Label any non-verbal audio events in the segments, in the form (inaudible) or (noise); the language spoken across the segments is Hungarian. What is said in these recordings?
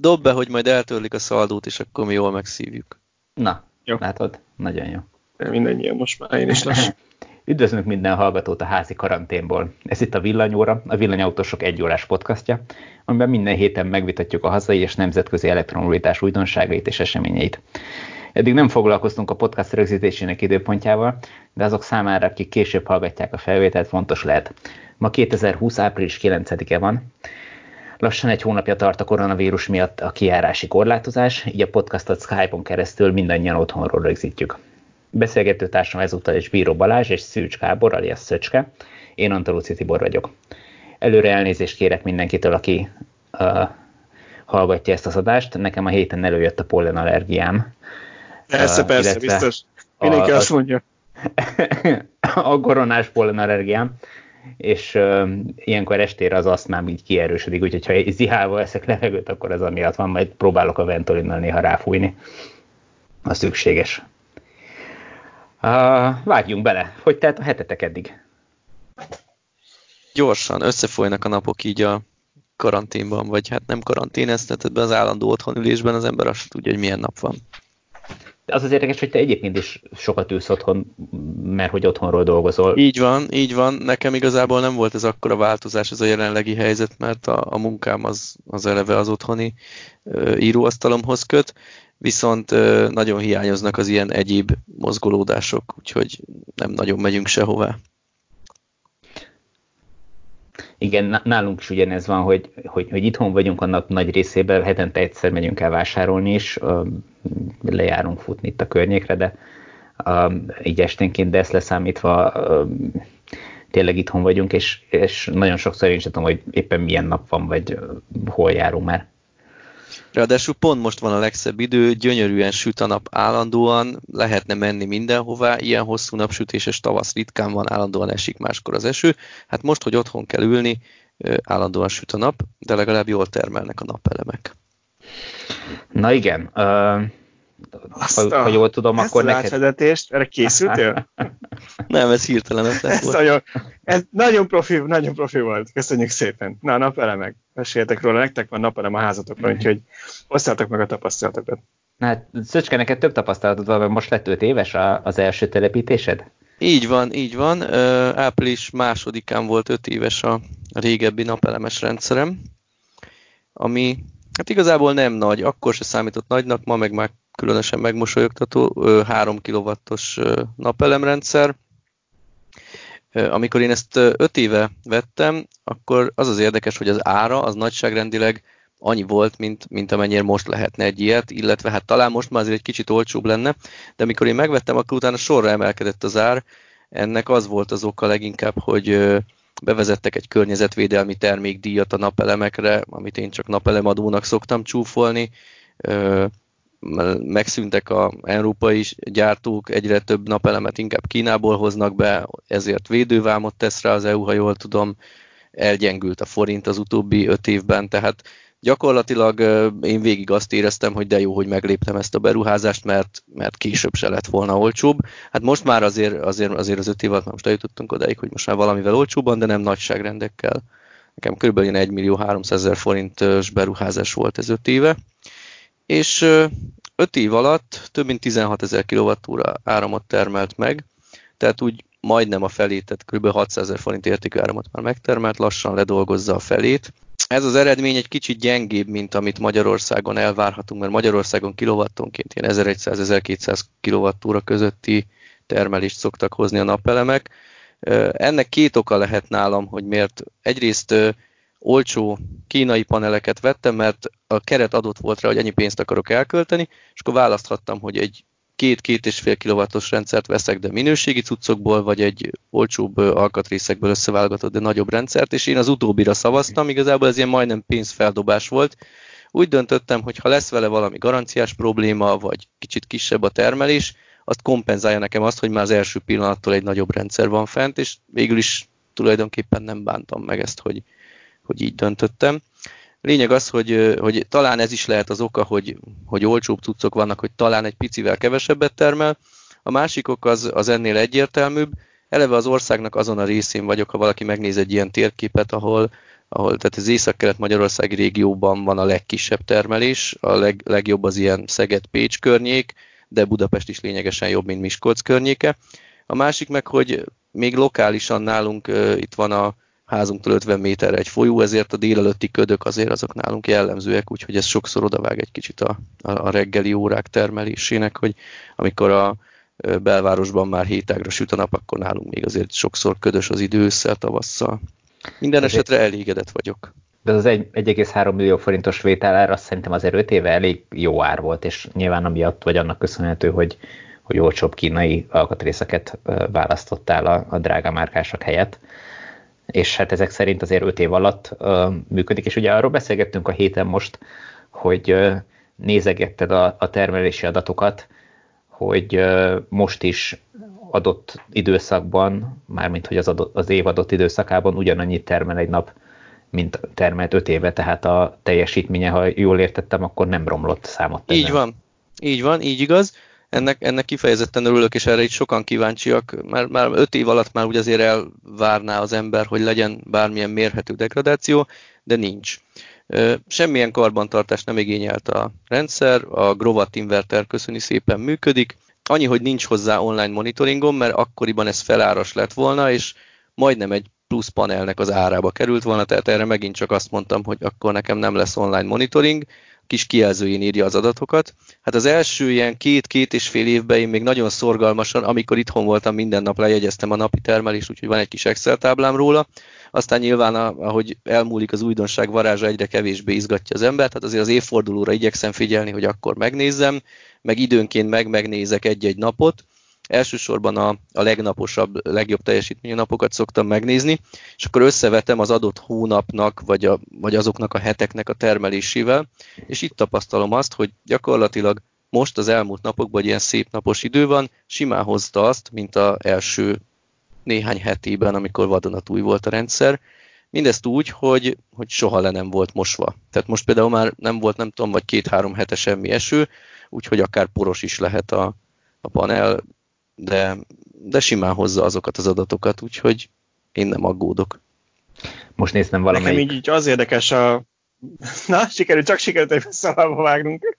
Dob be, hogy majd eltörlik a szaldót, és akkor mi jól megszívjuk. Na, jó. látod? Nagyon jó. Mindennyian most már én is lassan. (laughs) Üdvözlünk minden hallgatót a házi karanténból. Ez itt a Villanyóra, a Villanyautósok egyórás podcastja, amiben minden héten megvitatjuk a hazai és nemzetközi elektromobilitás újdonságait és eseményeit. Eddig nem foglalkoztunk a podcast rögzítésének időpontjával, de azok számára, akik később hallgatják a felvételt, fontos lehet. Ma 2020. április 9-e van. Lassan egy hónapja tart a koronavírus miatt a kiárási korlátozás, így a podcastot Skype-on keresztül mindannyian otthonról rögzítjük. Beszélgető társam ezúttal is Bíró Balázs és Szűcs Kábor, alias Szöcske. Én Antalóci Tibor vagyok. Előre elnézést kérek mindenkitől, aki uh, hallgatja ezt az adást. Nekem a héten előjött a pollen allergiám. Persze, uh, persze, biztos. Mindenki a, azt mondja. (laughs) a koronás pollen allergiám és uh, ilyenkor estére az asztmám így kierősödik, úgyhogy ha zihálva eszek levegőt, akkor ez amiatt van, majd próbálok a ventolinnal néha ráfújni. A szükséges. Uh, vágjunk bele. Hogy telt a hetetek eddig? Gyorsan összefolynak a napok így a karanténban, vagy hát nem karanténeztetett az állandó otthonülésben az ember azt tudja, hogy milyen nap van. Az az érdekes, hogy te egyébként is sokat ülsz otthon, mert hogy otthonról dolgozol. Így van, így van. Nekem igazából nem volt ez akkora változás, ez a jelenlegi helyzet, mert a, a munkám az, az eleve az otthoni ö, íróasztalomhoz köt viszont nagyon hiányoznak az ilyen egyéb mozgolódások, úgyhogy nem nagyon megyünk sehová. Igen, nálunk is ugyanez van, hogy, hogy, hogy itthon vagyunk a nap nagy részében, hetente egyszer megyünk el vásárolni is, lejárunk futni itt a környékre, de így esténként, de ezt leszámítva tényleg itthon vagyunk, és, és nagyon sokszor én sem tudom, hogy éppen milyen nap van, vagy hol járunk már. Ráadásul pont most van a legszebb idő, gyönyörűen süt a nap állandóan, lehetne menni mindenhová, ilyen hosszú napsütéses tavasz ritkán van, állandóan esik máskor az eső. Hát most, hogy otthon kell ülni, állandóan süt a nap, de legalább jól termelnek a napelemek. Na igen, uh, azt ha, a, ha jól tudom, ezt akkor neked... átvezetést, erre készültél? (laughs) Nem, ez hirtelen ez volt. Nagyon, ez nagyon profi, nagyon profi volt. Köszönjük szépen. Na, napelemek. Meséljetek róla, nektek van napelem a házatokban, úgyhogy osztáltak meg a tapasztalatokat. Na, hát, Szöcske, neked több tapasztalatod van, mert most lett 5 éves az első telepítésed? Így van, így van. Április másodikán volt 5 éves a régebbi napelemes rendszerem, ami hát igazából nem nagy, akkor se számított nagynak, ma meg már különösen megmosolyogtató, 3 kW-os napelemrendszer. Amikor én ezt 5 éve vettem, akkor az az érdekes, hogy az ára az nagyságrendileg annyi volt, mint, mint amennyire most lehetne egy ilyet, illetve hát talán most már azért egy kicsit olcsóbb lenne, de amikor én megvettem, akkor utána sorra emelkedett az ár. Ennek az volt az oka leginkább, hogy bevezettek egy környezetvédelmi termékdíjat a napelemekre, amit én csak napelemadónak szoktam csúfolni megszűntek a európai gyártók, egyre több napelemet inkább Kínából hoznak be, ezért védővámot tesz rá az EU, ha jól tudom, elgyengült a forint az utóbbi öt évben, tehát gyakorlatilag én végig azt éreztem, hogy de jó, hogy megléptem ezt a beruházást, mert, mert később se lett volna olcsóbb. Hát most már azért, azért, azért az öt év alatt most eljutottunk odáig, hogy most már valamivel olcsóbban, de nem nagyságrendekkel. Nekem kb. 1 millió 300 ezer forintos beruházás volt ez öt éve és 5 év alatt több mint 16 ezer kWh áramot termelt meg, tehát úgy majdnem a felét, tehát kb. 600 ezer forint értékű áramot már megtermelt, lassan ledolgozza a felét. Ez az eredmény egy kicsit gyengébb, mint amit Magyarországon elvárhatunk, mert Magyarországon kilowattonként ilyen 1100-1200 kWh közötti termelést szoktak hozni a napelemek. Ennek két oka lehet nálam, hogy miért egyrészt olcsó kínai paneleket vettem, mert a keret adott volt rá, hogy ennyi pénzt akarok elkölteni, és akkor választhattam, hogy egy két-két és fél kilovattos rendszert veszek, de minőségi cuccokból, vagy egy olcsóbb alkatrészekből összeválogatott, de nagyobb rendszert, és én az utóbbira szavaztam, igazából ez ilyen majdnem pénzfeldobás volt. Úgy döntöttem, hogy ha lesz vele valami garanciás probléma, vagy kicsit kisebb a termelés, azt kompenzálja nekem azt, hogy már az első pillanattól egy nagyobb rendszer van fent, és végül is tulajdonképpen nem bántam meg ezt, hogy, hogy így döntöttem. Lényeg az, hogy, hogy talán ez is lehet az oka, hogy, hogy olcsóbb cuccok vannak, hogy talán egy picivel kevesebbet termel. A másikok az, az ennél egyértelműbb. Eleve az országnak azon a részén vagyok, ha valaki megnéz egy ilyen térképet, ahol, ahol tehát az észak-kelet-magyarországi régióban van a legkisebb termelés, a leg, legjobb az ilyen Szeged-Pécs környék, de Budapest is lényegesen jobb, mint Miskolc környéke. A másik meg, hogy még lokálisan nálunk uh, itt van a házunktól 50 méterre egy folyó, ezért a délelőtti ködök azért azok nálunk jellemzőek, úgyhogy ez sokszor odavág egy kicsit a, a, reggeli órák termelésének, hogy amikor a belvárosban már hétágra süt a nap, akkor nálunk még azért sokszor ködös az idő ősszel, tavasszal. Minden ezért... esetre elégedett vagyok. De az 1,3 millió forintos vételár azt szerintem azért 5 éve elég jó ár volt, és nyilván amiatt vagy annak köszönhető, hogy, hogy olcsóbb kínai alkatrészeket választottál a, a drága márkások helyett és hát ezek szerint azért 5 év alatt uh, működik, és ugye arról beszélgettünk a héten most, hogy uh, nézegetted a, a termelési adatokat, hogy uh, most is adott időszakban, mármint hogy az, adott, az év adott időszakában ugyanannyit termel egy nap, mint termelt 5 éve, tehát a teljesítménye, ha jól értettem, akkor nem romlott számot. Így van, így van, így igaz ennek, ennek kifejezetten örülök, és erre itt sokan kíváncsiak, mert már öt év alatt már úgy azért elvárná az ember, hogy legyen bármilyen mérhető degradáció, de nincs. Semmilyen karbantartást nem igényelt a rendszer, a Grovat inverter köszöni szépen működik, annyi, hogy nincs hozzá online monitoringom, mert akkoriban ez feláras lett volna, és majdnem egy plusz panelnek az árába került volna, tehát erre megint csak azt mondtam, hogy akkor nekem nem lesz online monitoring, kis kijelzőjén írja az adatokat. Hát az első ilyen két-két és fél évben én még nagyon szorgalmasan, amikor itthon voltam, minden nap lejegyeztem a napi termelést, úgyhogy van egy kis Excel táblám róla. Aztán nyilván, ahogy elmúlik az újdonság varázsa, egyre kevésbé izgatja az embert, tehát azért az évfordulóra igyekszem figyelni, hogy akkor megnézzem, meg időnként meg megnézek egy-egy napot, elsősorban a, a legnaposabb, legjobb teljesítményű napokat szoktam megnézni, és akkor összevetem az adott hónapnak, vagy, a, vagy azoknak a heteknek a termelésével, és itt tapasztalom azt, hogy gyakorlatilag most az elmúlt napokban egy ilyen szép napos idő van, simán hozta azt, mint az első néhány hetében, amikor vadonatúj volt a rendszer, Mindezt úgy, hogy, hogy soha le nem volt mosva. Tehát most például már nem volt, nem tudom, vagy két-három hetes semmi eső, úgyhogy akár poros is lehet a, a panel, de, de simán hozza azokat az adatokat, úgyhogy én nem aggódok. Most néztem valamelyik... Nekem így, így az érdekes a... (laughs) Na, sikerült, csak sikerült egy visszalába vágnunk.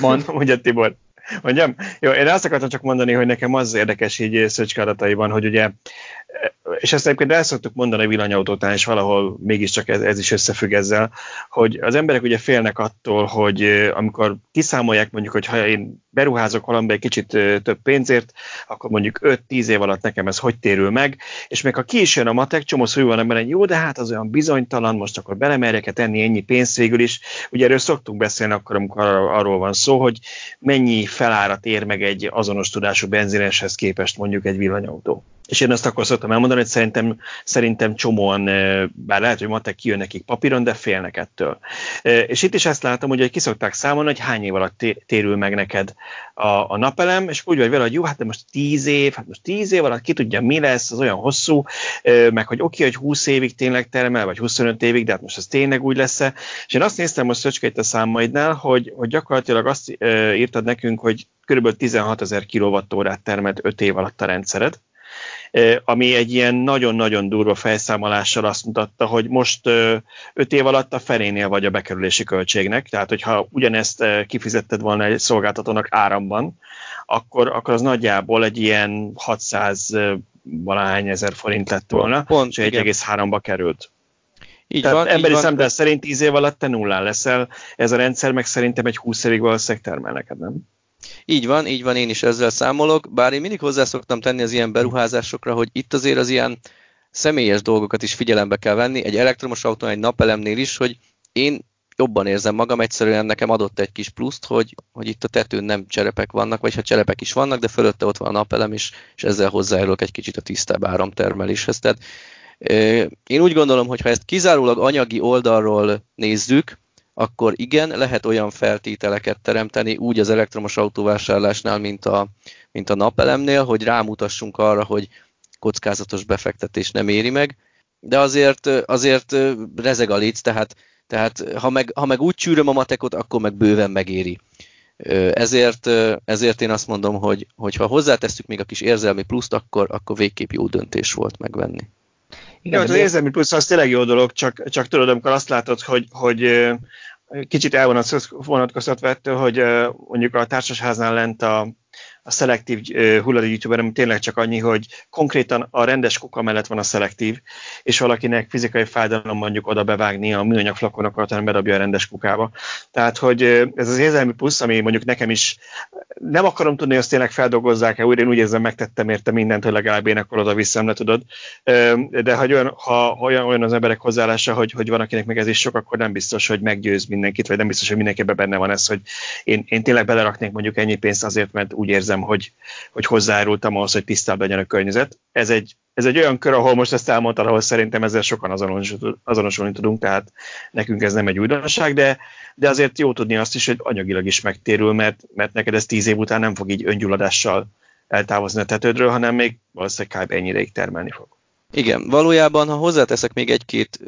Mond. (laughs) Mondja Tibor. Mondjam? Jó, én azt akartam csak mondani, hogy nekem az érdekes így Szöcske adataiban, hogy ugye és ezt egyébként el szoktuk mondani a villanyautótán, és valahol mégiscsak ez, ez is összefügg ezzel, hogy az emberek ugye félnek attól, hogy amikor kiszámolják mondjuk, hogy ha én beruházok valamibe egy kicsit több pénzért, akkor mondjuk 5-10 év alatt nekem ez hogy térül meg, és még ha ki is jön a matek, csomó szó van ebben, jó, de hát az olyan bizonytalan, most akkor belemerjek tenni ennyi pénzt végül is. Ugye erről szoktunk beszélni akkor, amikor arról van szó, hogy mennyi felárat ér meg egy azonos tudású benzineshez képest mondjuk egy villanyautó. És én azt akkor szoktam elmondani, hogy szerintem, szerintem csomóan, bár lehet, hogy matek kijön nekik papíron, de félnek ettől. És itt is ezt látom, hogy ki szokták számolni, hogy hány év alatt térül meg neked a, a napelem, és úgy vagy vele, hogy jó, hát de most 10 év, hát most 10 év alatt ki tudja, mi lesz, az olyan hosszú, meg hogy oké, hogy 20 évig tényleg termel, vagy 25 évig, de hát most ez tényleg úgy lesz-e. És én azt néztem most Szöcske itt a számaidnál, hogy, hogy gyakorlatilag azt írtad nekünk, hogy kb. 16 ezer kilovattórát termelt 5 év alatt a rendszered ami egy ilyen nagyon-nagyon durva felszámolással azt mutatta, hogy most 5 év alatt a felénél vagy a bekerülési költségnek, tehát hogyha ugyanezt kifizetted volna egy szolgáltatónak áramban, akkor, akkor az nagyjából egy ilyen 600 valahány ezer forint lett volna, Pont, és 1,3-ba került. Így Tehát van, emberi szemben szerint 10 év alatt te nullán leszel, ez a rendszer meg szerintem egy 20 évig valószínűleg termel neked, nem? Így van, így van, én is ezzel számolok, bár én mindig hozzá szoktam tenni az ilyen beruházásokra, hogy itt azért az ilyen személyes dolgokat is figyelembe kell venni, egy elektromos autó, egy napelemnél is, hogy én jobban érzem magam, egyszerűen nekem adott egy kis pluszt, hogy, hogy itt a tetőn nem cserepek vannak, vagy ha cserepek is vannak, de fölötte ott van a napelem is, és ezzel hozzájárulok egy kicsit a tisztább áramtermeléshez. Tehát én úgy gondolom, hogy ha ezt kizárólag anyagi oldalról nézzük, akkor igen, lehet olyan feltételeket teremteni úgy az elektromos autóvásárlásnál, mint a, mint a napelemnél, hogy rámutassunk arra, hogy kockázatos befektetés nem éri meg, de azért, azért rezeg a léc, tehát, tehát ha, meg, ha meg úgy csűröm a matekot, akkor meg bőven megéri. Ezért, ezért én azt mondom, hogy, hogy ha hozzátesszük még a kis érzelmi pluszt, akkor, akkor végképp jó döntés volt megvenni. Igen, jó, az érzelmi plusz az tényleg jó dolog, csak, csak tudod, amikor azt látod, hogy, hogy kicsit elvonatkoztatva ettől, hogy mondjuk a társasháznál lent a, a szelektív hulladék youtuber, ami tényleg csak annyi, hogy konkrétan a rendes kuka mellett van a szelektív, és valakinek fizikai fájdalom mondjuk oda bevágni a műanyag flakonokat, hanem bedobja a rendes kukába. Tehát, hogy ez az érzelmi plusz, ami mondjuk nekem is nem akarom tudni, hogy azt tényleg feldolgozzák-e újra, én úgy érzem, megtettem érte mindent, hogy legalább én akkor oda visszam, le tudod. De hogy olyan, ha, ha olyan, olyan az emberek hozzáállása, hogy, hogy van, akinek meg ez is sok, akkor nem biztos, hogy meggyőz mindenkit, vagy nem biztos, hogy mindenkiben benne van ez, hogy én, én tényleg beleraknék mondjuk ennyi pénzt azért, mert úgy érzem, hogy, hogy hozzájárultam ahhoz, hogy tisztább legyen a környezet. Ez egy, ez egy olyan kör, ahol most ezt elmondtad, ahol szerintem ezzel sokan azonosulni tudunk, tehát nekünk ez nem egy újdonság, de, de azért jó tudni azt is, hogy anyagilag is megtérül, mert, mert neked ez tíz év után nem fog így öngyulladással eltávozni a tetődről, hanem még valószínűleg kb. ennyi termelni fog. Igen, valójában, ha hozzáteszek még egy-két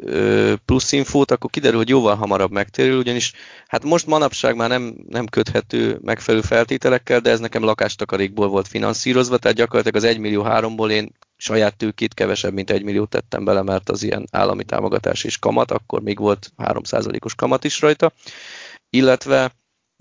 plusz infót, akkor kiderül, hogy jóval hamarabb megtérül, ugyanis hát most manapság már nem, nem köthető megfelelő feltételekkel, de ez nekem lakástakarékból volt finanszírozva, tehát gyakorlatilag az 1 millió 3-ból én saját tőkét kevesebb, mint 1 milliót tettem bele, mert az ilyen állami támogatás és kamat, akkor még volt 3%-os kamat is rajta, illetve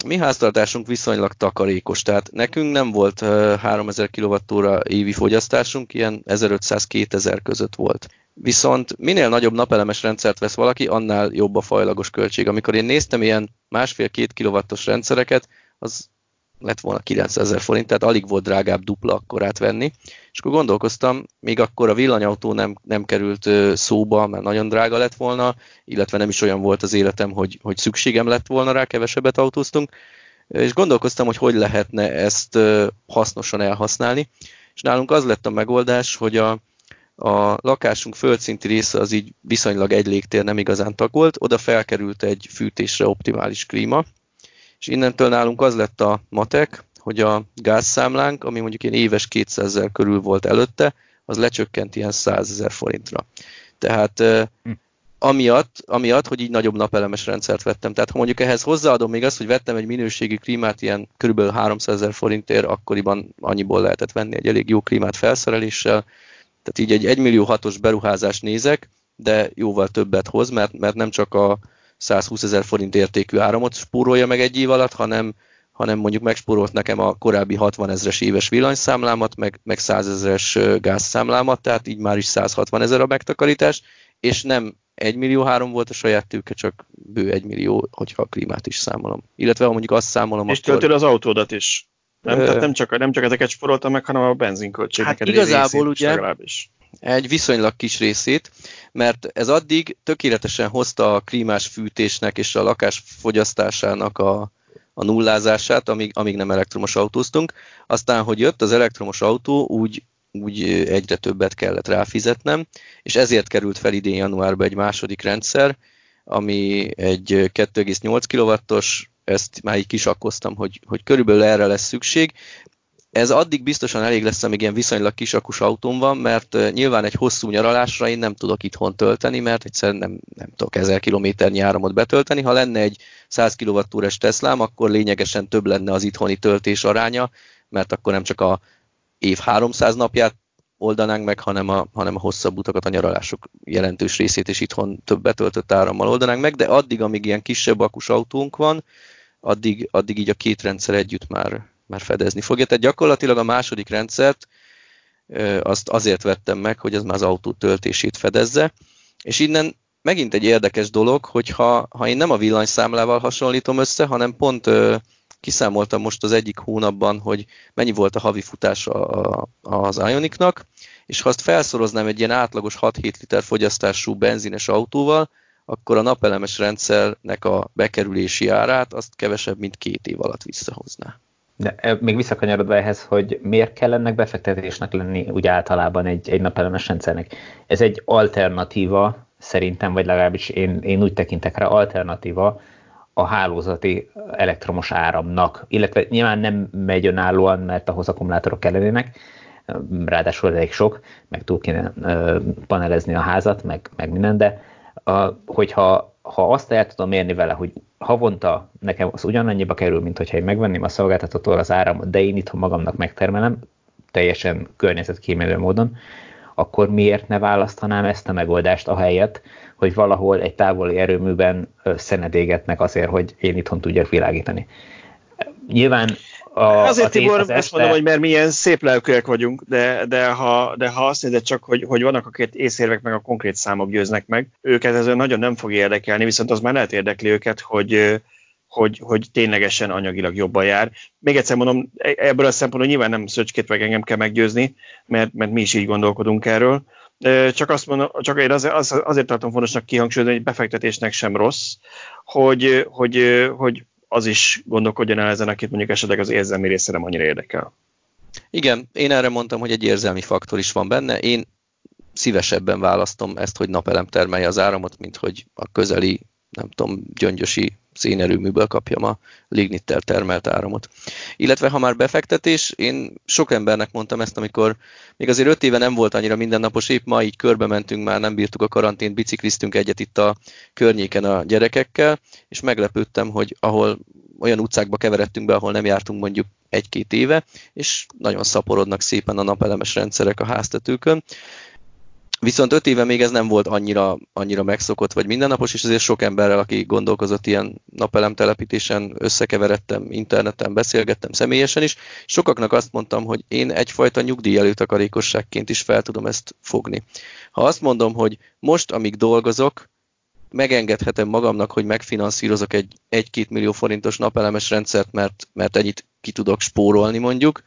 mi háztartásunk viszonylag takarékos, tehát nekünk nem volt 3000 kWh évi fogyasztásunk, ilyen 1500-2000 között volt. Viszont minél nagyobb napelemes rendszert vesz valaki, annál jobb a fajlagos költség. Amikor én néztem ilyen másfél-két kilovattos rendszereket, az lett volna 900 ezer forint, tehát alig volt drágább dupla akkorát venni. És akkor gondolkoztam, még akkor a villanyautó nem, nem került szóba, mert nagyon drága lett volna, illetve nem is olyan volt az életem, hogy, hogy szükségem lett volna rá, kevesebbet autóztunk, és gondolkoztam, hogy hogy lehetne ezt hasznosan elhasználni. És nálunk az lett a megoldás, hogy a, a lakásunk földszinti része az így viszonylag egy légtér nem igazán tagolt, oda felkerült egy fűtésre optimális klíma, és innentől nálunk az lett a matek, hogy a gázszámlánk, ami mondjuk ilyen éves 200 ezer körül volt előtte, az lecsökkent ilyen 100 ezer forintra. Tehát hm. amiatt, amiatt, hogy így nagyobb napelemes rendszert vettem. Tehát ha mondjuk ehhez hozzáadom még azt, hogy vettem egy minőségi klímát ilyen kb. 300 ezer forintért, akkoriban annyiból lehetett venni egy elég jó klímát felszereléssel. Tehát így egy 1 millió hatos beruházást nézek, de jóval többet hoz, mert, mert nem csak a, 120 ezer forint értékű áramot spórolja meg egy év alatt, hanem, hanem mondjuk megspórolt nekem a korábbi 60 ezeres éves villanyszámlámat, meg, meg 100 ezeres gázszámlámat, tehát így már is 160 ezer a megtakarítás, és nem 1 millió három volt a saját tőke, csak bő 1 millió, hogyha a klímát is számolom. Illetve ha mondjuk azt számolom, És akkor... az autódat is. Nem, tehát nem csak, nem csak ezeket sporoltam meg, hanem a benzinköltségnek hát igazából ugye, legalábbis egy viszonylag kis részét, mert ez addig tökéletesen hozta a klímás fűtésnek és a lakás fogyasztásának a, a nullázását, amíg, amíg nem elektromos autóztunk. Aztán, hogy jött az elektromos autó, úgy, úgy egyre többet kellett ráfizetnem, és ezért került fel idén januárban egy második rendszer, ami egy 2,8 kW-os, ezt már így kisakkoztam, hogy, hogy körülbelül erre lesz szükség, ez addig biztosan elég lesz, amíg ilyen viszonylag kisakus autóm van, mert nyilván egy hosszú nyaralásra én nem tudok itthon tölteni, mert egyszerűen nem, nem tudok 1000 km áramot betölteni. Ha lenne egy 100 kwh Teslám, akkor lényegesen több lenne az itthoni töltés aránya, mert akkor nem csak a év 300 napját oldanánk meg, hanem a, hanem a hosszabb utakat, a nyaralások jelentős részét is itthon több betöltött árammal oldanánk meg, de addig, amíg ilyen kisebb akus autónk van, addig, addig így a két rendszer együtt már, már fedezni fogja. Tehát gyakorlatilag a második rendszert azt azért vettem meg, hogy ez már az autó töltését fedezze, és innen megint egy érdekes dolog, hogy ha, ha én nem a villanyszámlával hasonlítom össze, hanem pont ö, kiszámoltam most az egyik hónapban, hogy mennyi volt a havi futása az Ionicnak, és ha azt felszoroznám egy ilyen átlagos 6-7 liter fogyasztású benzines autóval, akkor a napelemes rendszernek a bekerülési árát azt kevesebb, mint két év alatt visszahozná. De még visszakanyarodva ehhez, hogy miért kell ennek befektetésnek lenni úgy általában egy, egy napelemes rendszernek. Ez egy alternatíva szerintem, vagy legalábbis én, én úgy tekintek rá, alternatíva a hálózati elektromos áramnak, illetve nyilván nem megy önállóan, mert ahhoz akkumulátorok kellenének, ráadásul elég sok, meg túl kéne panelezni a házat, meg, meg minden, de a, hogyha ha azt el tudom érni vele, hogy havonta nekem az ugyanannyiba kerül, mint hogyha én megvenném a szolgáltatótól az áramot, de én itthon magamnak megtermelem, teljesen környezetkímélő módon, akkor miért ne választanám ezt a megoldást ahelyett, hogy valahol egy távoli erőműben szenedégetnek azért, hogy én itthon tudjak világítani. Nyilván a, Azért, a Tibor, az azt mondom, hogy mert milyen szép lelkűek vagyunk, de, de, ha, de ha azt nézed csak, hogy, hogy vannak a két észérvek, meg a konkrét számok győznek meg, őket ez nagyon nem fog érdekelni, viszont az már lehet érdekli őket, hogy, hogy, hogy ténylegesen anyagilag jobban jár. Még egyszer mondom, e, ebből a szempontból nyilván nem Szöcskét meg engem kell meggyőzni, mert, mert mi is így gondolkodunk erről. Csak azt mondom, csak én azért, azért tartom fontosnak kihangsúlyozni, hogy befektetésnek sem rossz, hogy, hogy, hogy az is gondolkodjon el ezen, akit mondjuk esetleg az érzelmi része nem annyira érdekel. Igen, én erre mondtam, hogy egy érzelmi faktor is van benne. Én szívesebben választom ezt, hogy napelem termelje az áramot, mint hogy a közeli, nem tudom, gyöngyösi szénerőműből kapjam a lignittel termelt áramot. Illetve ha már befektetés, én sok embernek mondtam ezt, amikor még azért öt éve nem volt annyira mindennapos, épp ma így körbe mentünk, már nem bírtuk a karantént, bicikliztünk egyet itt a környéken a gyerekekkel, és meglepődtem, hogy ahol olyan utcákba keveredtünk be, ahol nem jártunk mondjuk egy-két éve, és nagyon szaporodnak szépen a napelemes rendszerek a háztetőkön. Viszont öt éve még ez nem volt annyira, annyira megszokott, vagy mindennapos, és azért sok emberrel, aki gondolkozott ilyen napelem telepítésen, összekeveredtem, interneten beszélgettem személyesen is. Sokaknak azt mondtam, hogy én egyfajta nyugdíj előtakarékosságként is fel tudom ezt fogni. Ha azt mondom, hogy most, amíg dolgozok, megengedhetem magamnak, hogy megfinanszírozok egy 1-2 millió forintos napelemes rendszert, mert, mert ennyit ki tudok spórolni mondjuk,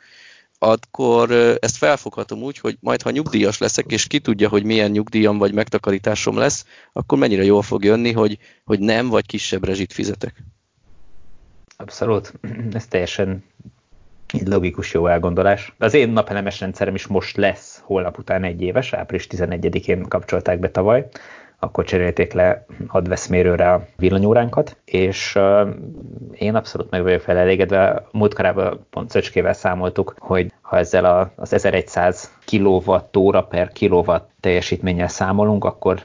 akkor ezt felfoghatom úgy, hogy majd ha nyugdíjas leszek, és ki tudja, hogy milyen nyugdíjam vagy megtakarításom lesz, akkor mennyire jól fog jönni, hogy, hogy nem vagy kisebb rezsit fizetek. Abszolút. (clears throat) Ez teljesen egy logikus jó elgondolás. Az én napelemes rendszerem is most lesz holnap után egy éves, április 11-én kapcsolták be tavaly, akkor cserélték le adveszmérőre a villanyóránkat, és uh, én abszolút meg vagyok felelégedve. Múltkorában pont Szöcskével számoltuk, hogy ha ezzel a, az 1100 kWh per kilowatt teljesítménnyel számolunk, akkor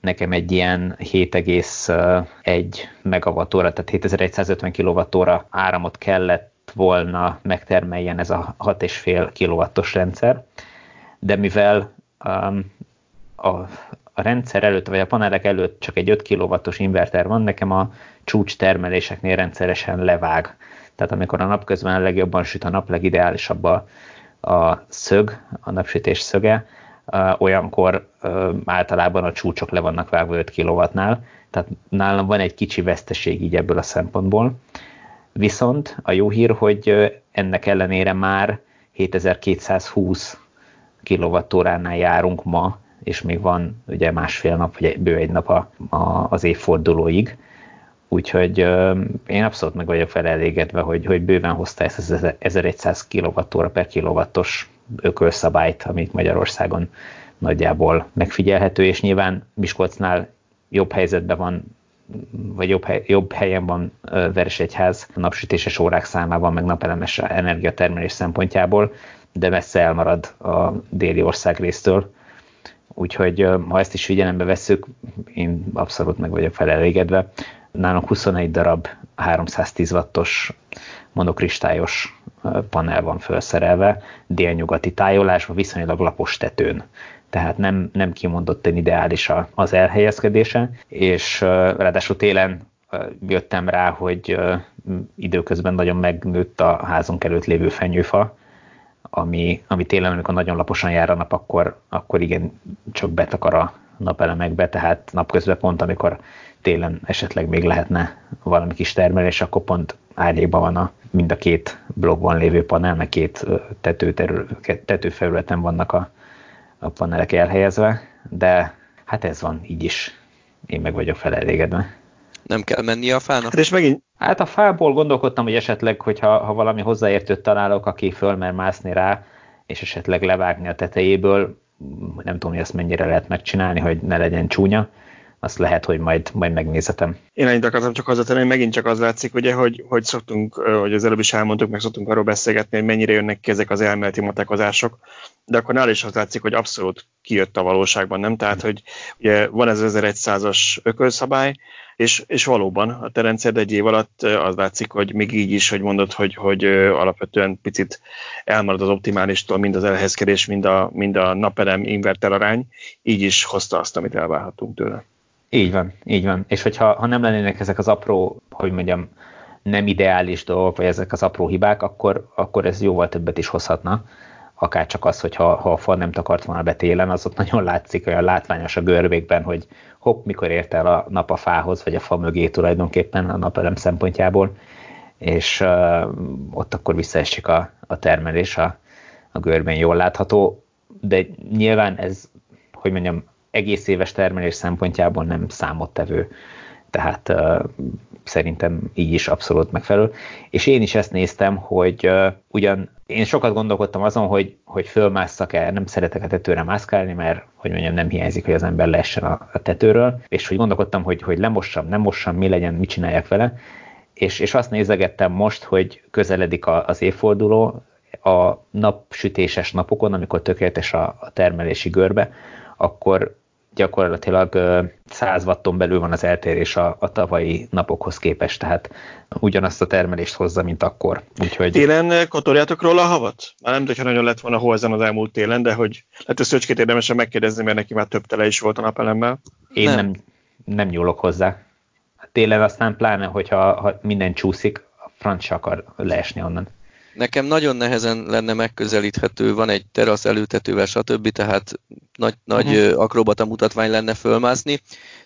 nekem egy ilyen 7,1 megawattóra, tehát 7150 kWh áramot kellett volna megtermeljen ez a 6,5 kW-os rendszer, de mivel um, a, a rendszer előtt, vagy a panelek előtt csak egy 5 kW-os inverter van, nekem a csúcs termeléseknél rendszeresen levág. Tehát amikor a napközben a legjobban süt a nap, legideálisabb a, a szög, a napsütés szöge, olyankor általában a csúcsok le vannak vágva 5 kW-nál, tehát nálam van egy kicsi veszteség így ebből a szempontból. Viszont a jó hír, hogy ennek ellenére már 7220 kWh-nál járunk ma, és még van ugye másfél nap, vagy bő egy nap a, a, az évfordulóig. Úgyhogy ö, én abszolút meg vagyok felelégedve, hogy, hogy bőven hozta ezt az 1100 kWh per kilowattos ökölszabályt, amit Magyarországon nagyjából megfigyelhető, és nyilván Miskolcnál jobb helyzetben van, vagy jobb, hely, jobb helyen van Veresegyház napsütéses órák számában, meg napelemes energiatermelés szempontjából, de messze elmarad a déli ország résztől, Úgyhogy ha ezt is figyelembe veszük, én abszolút meg vagyok felelégedve. Nálunk 21 darab 310 wattos monokristályos panel van felszerelve, délnyugati tájolásba, viszonylag lapos tetőn. Tehát nem, nem kimondottan ideális az elhelyezkedése, és ráadásul télen jöttem rá, hogy időközben nagyon megnőtt a házunk előtt lévő fenyőfa, ami, ami télen, amikor nagyon laposan jár a nap, akkor, akkor igen, csak betakar a napelemekbe, tehát napközben pont, amikor télen esetleg még lehetne valami kis termelés, akkor pont árnyékban van a, mind a két blogban lévő panel, meg két tetőterül, tetőfelületen vannak a, a panelek elhelyezve, de hát ez van így is. Én meg vagyok felelégedve. Nem kell menni a fának? Hát és megint, Hát a fából gondolkodtam, hogy esetleg, hogyha ha valami hozzáértőt találok, aki fölmer mászni rá, és esetleg levágni a tetejéből, nem tudom, hogy ezt mennyire lehet megcsinálni, hogy ne legyen csúnya, azt lehet, hogy majd, majd megnézhetem. Én ennyit akartam csak hozzátenni, hogy megint csak az látszik, ugye, hogy, hogy szoktunk, hogy az előbb is elmondtuk, meg szoktunk arról beszélgetni, hogy mennyire jönnek ki ezek az elméleti matekozások, de akkor nál is az látszik, hogy abszolút kijött a valóságban, nem? Tehát, hogy ugye van ez 1100-as ökölszabály, és, és valóban a te rendszered egy év alatt az látszik, hogy még így is, hogy mondod, hogy, hogy alapvetően picit elmarad az optimálistól, mind az elhelyezkedés, mind a, mind a napelem inverter arány, így is hozta azt, amit elvárhatunk tőle. Így van, így van. És hogyha ha nem lennének ezek az apró, hogy mondjam, nem ideális dolgok, vagy ezek az apró hibák, akkor, akkor ez jóval többet is hozhatna. Akár csak az, hogy ha, ha a fal nem takart volna be az ott (laughs) nagyon látszik, olyan látványos a görbékben, hogy hopp, mikor ért el a nap a fához, vagy a fa mögé tulajdonképpen a napelem szempontjából, és uh, ott akkor visszaesik a, a termelés, a, a görbén jól látható, de nyilván ez, hogy mondjam, egész éves termelés szempontjából nem számottevő, tehát uh, szerintem így is abszolút megfelelő. És én is ezt néztem, hogy uh, ugyan én sokat gondolkodtam azon, hogy, hogy fölmásszak-e, nem szeretek a tetőre mászkálni, mert hogy mondjam, nem hiányzik, hogy az ember leessen a, a tetőről, és hogy gondolkodtam, hogy, hogy lemossam, nem mossam, mi legyen, mit csináljak vele, és, és azt nézegettem most, hogy közeledik a, az évforduló, a napsütéses napokon, amikor tökéletes a, a termelési görbe, akkor gyakorlatilag 100 watton belül van az eltérés a, a tavalyi napokhoz képest, tehát ugyanazt a termelést hozza, mint akkor. Úgyhogy... Télen kotorjátok róla a havat? Már nem hogyha nagyon lett volna holzen az elmúlt télen, de hogy lehet, hogy Szöcskét érdemesen megkérdezni, mert neki már több tele is volt a napelemmel. Én nem, nem, nem nyúlok hozzá. Télen aztán pláne, hogyha ha minden csúszik, a franc akar leesni onnan. Nekem nagyon nehezen lenne megközelíthető, van egy terasz előtetővel, stb., tehát nagy, nagy uh-huh. akrobata mutatvány lenne fölmászni.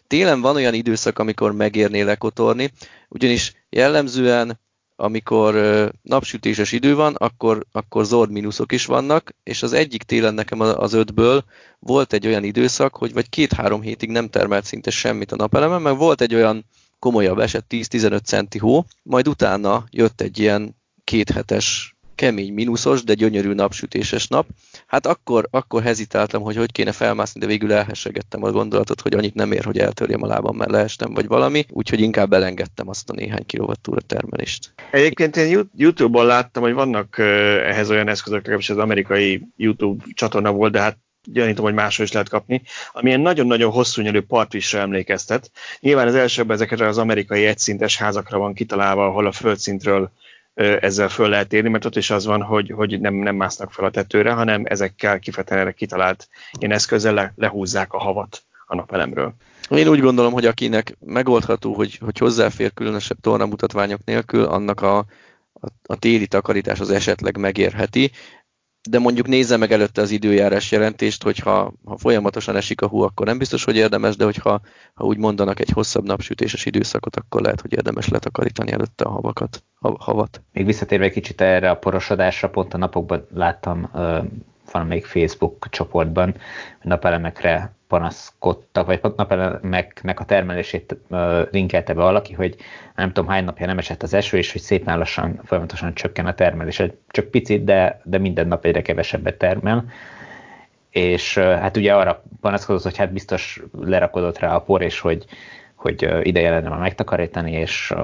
Télen van olyan időszak, amikor megérné lekotorni, ugyanis jellemzően amikor napsütéses idő van, akkor, akkor zord mínuszok is vannak, és az egyik télen nekem az ötből volt egy olyan időszak, hogy vagy két-három hétig nem termelt szinte semmit a napelemen, meg volt egy olyan komolyabb eset, 10-15 centi hó, majd utána jött egy ilyen kéthetes kemény mínuszos, de gyönyörű napsütéses nap. Hát akkor, akkor hezitáltam, hogy hogy kéne felmászni, de végül elhessegettem a gondolatot, hogy annyit nem ér, hogy eltörjem a lábam, mert leestem, vagy valami, úgyhogy inkább elengedtem azt a néhány kilovattúra termelést. Egyébként én YouTube-on láttam, hogy vannak ehhez olyan eszközök, legalábbis az amerikai YouTube csatorna volt, de hát gyanítom, hogy máshol is lehet kapni, amilyen nagyon-nagyon hosszú nyelű partvisra emlékeztet. Nyilván az elsőben ezekre az amerikai egyszintes házakra van kitalálva, ahol a földszintről ezzel föl lehet érni, mert ott is az van, hogy, hogy nem, nem másznak fel a tetőre, hanem ezekkel kifejezetten kitalált ilyen eszközzel le, lehúzzák a havat a napelemről. Én úgy gondolom, hogy akinek megoldható, hogy, hogy hozzáfér különösebb tornamutatványok nélkül, annak a, a, a téli takarítás az esetleg megérheti de mondjuk nézze meg előtte az időjárás jelentést, hogyha ha folyamatosan esik a hó, akkor nem biztos, hogy érdemes, de hogyha ha úgy mondanak egy hosszabb napsütéses időszakot, akkor lehet, hogy érdemes letakarítani előtte a havakat, havat. Még visszatérve egy kicsit erre a porosodásra, pont a napokban láttam valamelyik Facebook csoportban, napelemekre panaszkodtak, vagy napelemeknek a termelését linkelte be valaki, hogy nem tudom hány napja nem esett az eső, és hogy szépen lassan, folyamatosan csökken a termelés. Csak picit, de, de minden nap egyre kevesebbet termel. És hát ugye arra panaszkodott, hogy hát biztos lerakodott rá a por, és hogy, hogy ideje lenne már megtakarítani, és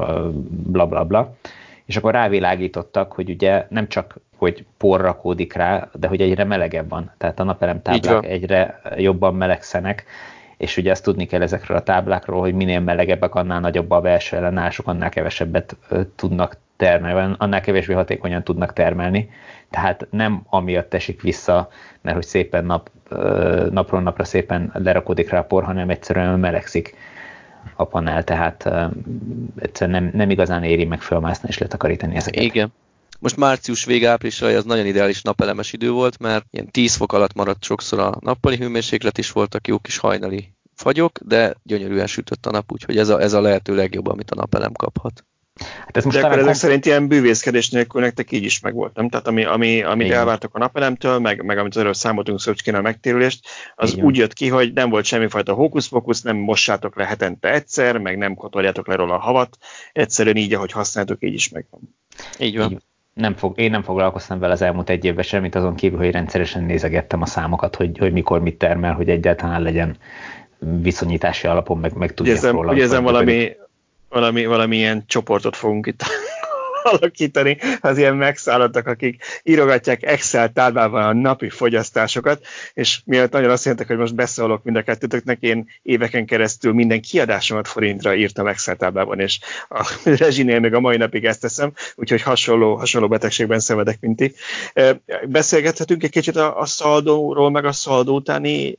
bla bla bla. És akkor rávilágítottak, hogy ugye nem csak hogy por rakódik rá, de hogy egyre melegebb van. Tehát a napelem táblák egyre jobban melegszenek, és ugye ezt tudni kell ezekről a táblákról, hogy minél melegebbek, annál nagyobb a belső ellenállásuk, annál kevesebbet tudnak termelni, annál kevésbé hatékonyan tudnak termelni. Tehát nem amiatt esik vissza, mert hogy szépen nap, napról napra szépen lerakódik rá a por, hanem egyszerűen melegszik a panel, tehát egyszerűen nem, nem igazán éri meg fölmászni és letakarítani ezeket. Igen. Most március vége áprilisra az nagyon ideális napelemes idő volt, mert ilyen 10 fok alatt maradt sokszor a nappali hőmérséklet is, voltak jó kis hajnali fagyok, de gyönyörűen sütött a nap, úgyhogy ez a, ez a lehető legjobb, amit a napelem kaphat. Hát ez most De akkor ezek szerint ilyen bűvészkedés nélkül nektek így is megvolt, nem? Tehát ami, ami, amit Igen. elvártak a napelemtől, meg, meg amit az előbb számoltunk Szöcskénel a megtérülést, az Igen. úgy jött ki, hogy nem volt semmifajta hókusz-pokusz, nem mossátok le hetente egyszer, meg nem kotorjátok le róla a havat, egyszerűen így, ahogy használtok, így is megvan. Így van. Így nem fog, én nem foglalkoztam vele az elmúlt egy évben semmit, azon kívül, hogy rendszeresen nézegettem a számokat, hogy, hogy mikor mit termel, hogy egyáltalán legyen viszonyítási alapon meg, meg tudják róla. Ugye ezen valami, valami, valami ilyen csoportot fogunk itt (laughs) alakítani. Az ilyen megszállottak, akik írogatják Excel táblában a napi fogyasztásokat, és miatt nagyon azt jelentek, hogy most beszólok mind a kettőtöknek, én éveken keresztül minden kiadásomat forintra írtam Excel táblában, és a (laughs) rezsinél még a mai napig ezt teszem, úgyhogy hasonló, hasonló betegségben szenvedek, mint ti. Beszélgethetünk egy kicsit a, a szaldóról, meg a szaldó utáni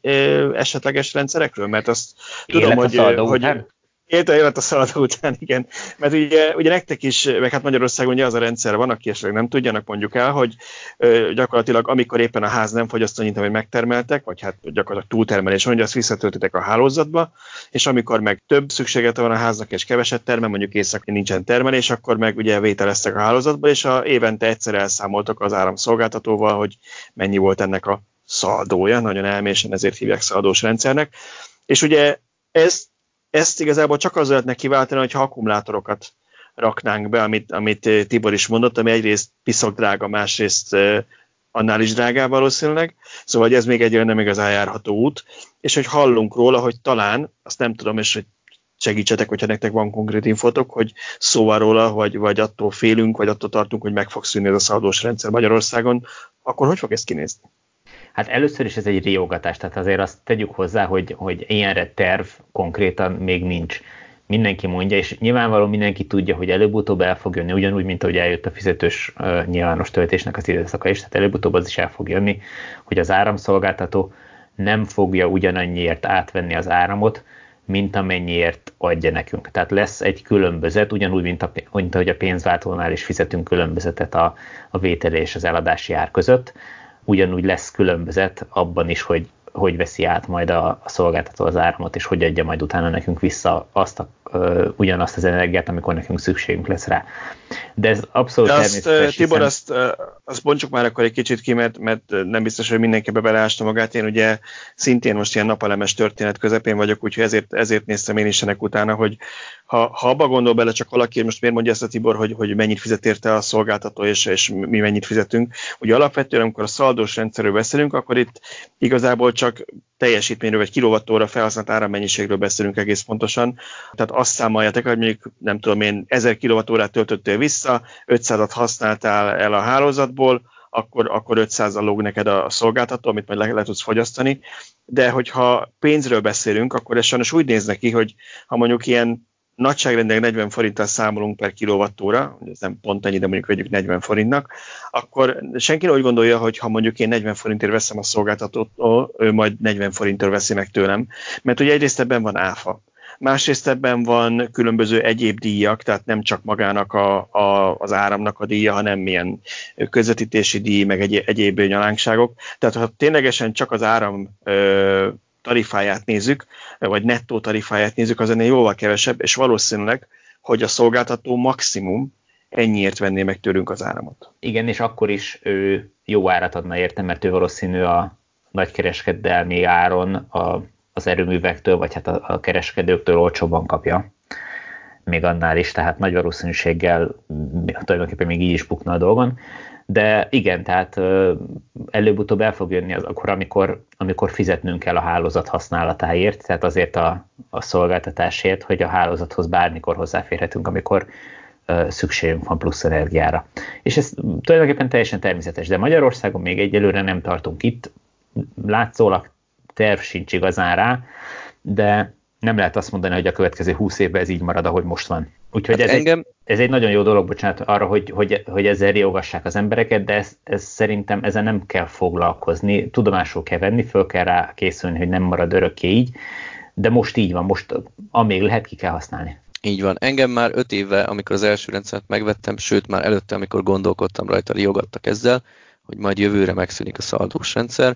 esetleges rendszerekről, mert azt Élet tudom, hogy, hogy Élt a élet a szaladó után, igen. Mert ugye, ugye nektek is, meg hát Magyarországon ugye az a rendszer van, aki esetleg nem tudjanak mondjuk el, hogy ö, gyakorlatilag amikor éppen a ház nem fogyaszt annyit, amit megtermeltek, vagy hát gyakorlatilag túltermelés van, ugye azt visszatöltitek a hálózatba, és amikor meg több szükséget van a háznak, és keveset termel, mondjuk éjszaka nincsen termelés, akkor meg ugye vételeztek a hálózatba, és a évente egyszer elszámoltak az áramszolgáltatóval, hogy mennyi volt ennek a szaldója, nagyon elmésen ezért hívják szaldós rendszernek. És ugye ez ezt igazából csak az lehetne kiváltani, hogyha akkumulátorokat raknánk be, amit, amit eh, Tibor is mondott, ami egyrészt piszok drága, másrészt eh, annál is drágább valószínűleg, szóval ez még egy nem még az eljárható út, és hogy hallunk róla, hogy talán, azt nem tudom, és hogy segítsetek, hogyha nektek van konkrét infotok, hogy szóval róla, vagy, vagy attól félünk, vagy attól tartunk, hogy meg fog szűnni ez a szaldós rendszer Magyarországon, akkor hogy fog ezt kinézni? Hát először is ez egy riogatás, tehát azért azt tegyük hozzá, hogy, hogy ilyenre terv konkrétan még nincs. Mindenki mondja, és nyilvánvaló mindenki tudja, hogy előbb-utóbb el fog jönni, ugyanúgy, mint ahogy eljött a fizetős uh, nyilvános töltésnek az időszaka is, tehát előbb-utóbb az is el fog jönni, hogy az áramszolgáltató nem fogja ugyanannyiért átvenni az áramot, mint amennyiért adja nekünk. Tehát lesz egy különbözet, ugyanúgy, mint, a, mint ahogy a pénzváltónál is fizetünk különbözetet a, a vételi és az eladási ár között ugyanúgy lesz különbözet abban is, hogy hogy veszi át majd a, a szolgáltató az áramot, és hogy adja majd utána nekünk vissza azt a, ö, ugyanazt az energiát, amikor nekünk szükségünk lesz rá. De ez abszolút De azt, természetes. Tibor, hiszen... azt, azt bontsuk már akkor egy kicsit ki, mert, mert nem biztos, hogy mindenki beleásta magát. Én ugye szintén most ilyen napalemes történet közepén vagyok, úgyhogy ezért, ezért néztem én is ennek utána, hogy ha, ha abba gondol bele csak valaki, most miért mondja ezt a Tibor, hogy, hogy mennyit fizet érte a szolgáltató, és, és mi mennyit fizetünk. Ugye alapvetően, amikor a szaldós rendszerről beszélünk, akkor itt igazából csak teljesítményről vagy kilovattóra felhasznált árammennyiségről beszélünk egész pontosan. Tehát azt számoljátok, hogy mondjuk nem tudom én 1000 kilovattórát töltöttél vissza, 500-at használtál el a hálózatból, akkor, akkor 500 lóg neked a szolgáltató, amit majd le, le tudsz fogyasztani. De hogyha pénzről beszélünk, akkor ez sajnos úgy néz neki, hogy ha mondjuk ilyen nagyságrendileg 40 forinttal számolunk per kilovattóra, ez nem pont ennyi, de mondjuk vegyük 40 forintnak, akkor senki úgy gondolja, hogy ha mondjuk én 40 forintért veszem a szolgáltatót, ő majd 40 forintért veszi meg tőlem. Mert ugye egyrészt ebben van áfa, másrészt ebben van különböző egyéb díjak, tehát nem csak magának a, a, az áramnak a díja, hanem milyen közvetítési díj, meg egy, egyéb nyalánkságok. Tehát ha ténylegesen csak az áram ö, tarifáját nézzük, vagy nettó tarifáját nézzük, az ennél jóval kevesebb, és valószínűleg, hogy a szolgáltató maximum ennyiért venné meg tőlünk az áramot. Igen, és akkor is ő jó árat adna érte, mert ő valószínű a nagykereskedelmi áron a, az erőművektől, vagy hát a, a kereskedőktől olcsóban kapja. Még annál is, tehát nagy valószínűséggel tulajdonképpen még így is bukna a dolgon. De igen, tehát előbb-utóbb el fog jönni az akkor, amikor, amikor fizetnünk kell a hálózat használatáért, tehát azért a, a szolgáltatásért, hogy a hálózathoz bármikor hozzáférhetünk, amikor szükségünk van plusz energiára. És ez tulajdonképpen teljesen természetes, de Magyarországon még egyelőre nem tartunk itt, látszólag terv sincs igazán rá, de nem lehet azt mondani, hogy a következő 20 évben ez így marad, ahogy most van. Úgyhogy hát ez, engem... egy, ez egy nagyon jó dolog, bocsánat, arra, hogy, hogy, hogy ezzel riogassák az embereket, de ez, ez szerintem ezzel nem kell foglalkozni, tudomásul kell venni, föl kell rá készülni, hogy nem marad örökké így, de most így van, most amíg lehet, ki kell használni. Így van. Engem már öt éve, amikor az első rendszert megvettem, sőt már előtte, amikor gondolkodtam rajta, riogattak ezzel, hogy majd jövőre megszűnik a szaldós rendszer.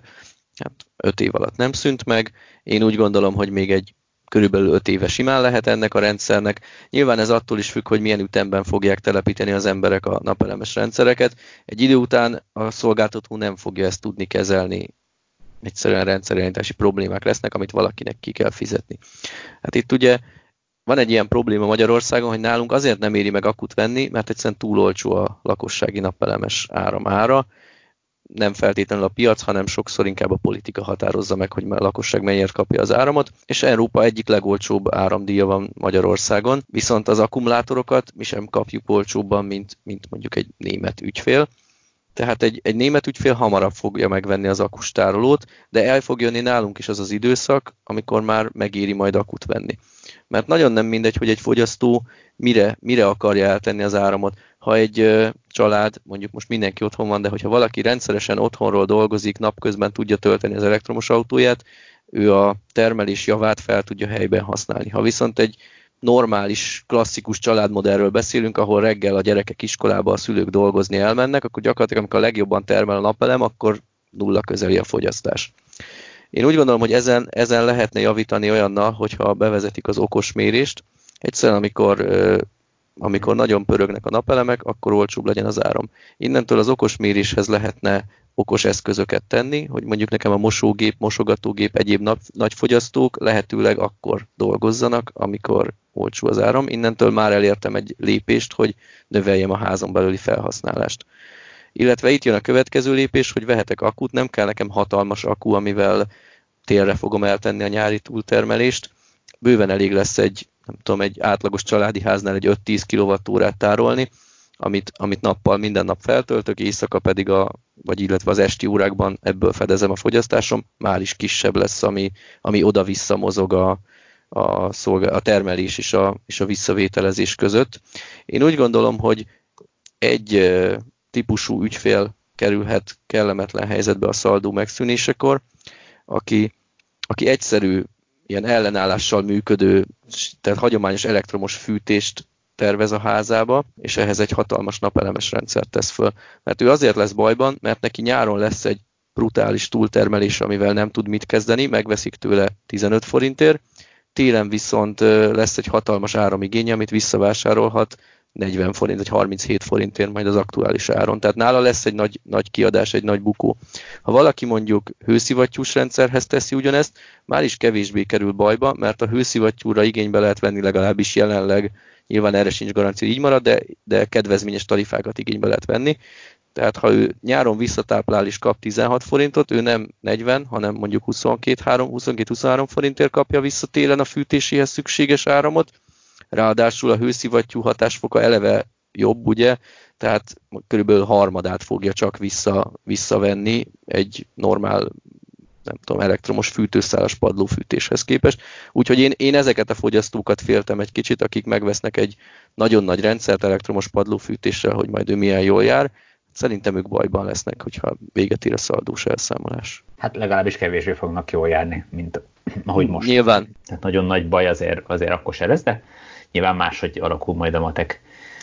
Hát öt év alatt nem szűnt meg. Én úgy gondolom, hogy még egy körülbelül 5 éve simán lehet ennek a rendszernek. Nyilván ez attól is függ, hogy milyen ütemben fogják telepíteni az emberek a napelemes rendszereket. Egy idő után a szolgáltató nem fogja ezt tudni kezelni, egyszerűen rendszerjelentési problémák lesznek, amit valakinek ki kell fizetni. Hát itt ugye van egy ilyen probléma Magyarországon, hogy nálunk azért nem éri meg akut venni, mert egyszerűen túl olcsó a lakossági napelemes áram ára. Nem feltétlenül a piac, hanem sokszor inkább a politika határozza meg, hogy a lakosság melyért kapja az áramot, és Európa egyik legolcsóbb áramdíja van Magyarországon, viszont az akkumulátorokat mi sem kapjuk olcsóbban, mint, mint mondjuk egy német ügyfél. Tehát egy, egy német ügyfél hamarabb fogja megvenni az akustárolót, de el fog jönni nálunk is az az időszak, amikor már megéri majd akut venni. Mert nagyon nem mindegy, hogy egy fogyasztó mire, mire akarja eltenni az áramot. Ha egy család, mondjuk most mindenki otthon van, de hogyha valaki rendszeresen otthonról dolgozik, napközben tudja tölteni az elektromos autóját, ő a termelés javát fel tudja helyben használni. Ha viszont egy normális, klasszikus családmodellről beszélünk, ahol reggel a gyerekek iskolába a szülők dolgozni elmennek, akkor gyakorlatilag amikor a legjobban termel a napelem, akkor nulla közeli a fogyasztás. Én úgy gondolom, hogy ezen, ezen lehetne javítani olyannal, hogyha bevezetik az okos mérést. Egyszerűen, amikor, amikor nagyon pörögnek a napelemek, akkor olcsóbb legyen az áram. Innentől az okos méréshez lehetne okos eszközöket tenni, hogy mondjuk nekem a mosógép, mosogatógép, egyéb nap, fogyasztók lehetőleg akkor dolgozzanak, amikor olcsó az áram. Innentől már elértem egy lépést, hogy növeljem a házon belüli felhasználást. Illetve itt jön a következő lépés, hogy vehetek akut, nem kell nekem hatalmas akku, amivel térre fogom eltenni a nyári túltermelést. Bőven elég lesz egy, nem tudom, egy átlagos családi háznál egy 5-10 kWh tárolni, amit, amit nappal minden nap feltöltök, éjszaka pedig a, vagy illetve az esti órákban ebből fedezem a fogyasztásom, már is kisebb lesz, ami, ami oda-vissza mozog a, a, szolgál, a termelés és a, és a visszavételezés között. Én úgy gondolom, hogy egy típusú ügyfél kerülhet kellemetlen helyzetbe a szaldó megszűnésekor, aki, aki egyszerű, ilyen ellenállással működő, tehát hagyományos elektromos fűtést tervez a házába, és ehhez egy hatalmas napelemes rendszert tesz föl. Mert ő azért lesz bajban, mert neki nyáron lesz egy brutális túltermelés, amivel nem tud mit kezdeni, megveszik tőle 15 forintért, télen viszont lesz egy hatalmas áramigény, amit visszavásárolhat 40 forint vagy 37 forintért majd az aktuális áron. Tehát nála lesz egy nagy, nagy kiadás, egy nagy bukó. Ha valaki mondjuk hőszivattyús rendszerhez teszi ugyanezt, már is kevésbé kerül bajba, mert a hőszivattyúra igénybe lehet venni legalábbis jelenleg, nyilván erre sincs garancia, így marad, de, de kedvezményes tarifákat igénybe lehet venni. Tehát ha ő nyáron visszatáplál és kap 16 forintot, ő nem 40, hanem mondjuk 22-23 forintért kapja vissza télen a fűtéséhez szükséges áramot, ráadásul a hőszivattyú hatásfoka eleve jobb, ugye, tehát körülbelül harmadát fogja csak vissza, visszavenni egy normál nem tudom, elektromos fűtőszálas padlófűtéshez képest. Úgyhogy én, én ezeket a fogyasztókat féltem egy kicsit, akik megvesznek egy nagyon nagy rendszert elektromos padlófűtéssel, hogy majd ő milyen jól jár. Szerintem ők bajban lesznek, hogyha véget ér a szaldós elszámolás. Hát legalábbis kevésbé fognak jól járni, mint ahogy most. Nyilván. Tehát nagyon nagy baj azért, azért akkor se lesz, de nyilván máshogy alakul majd a matek.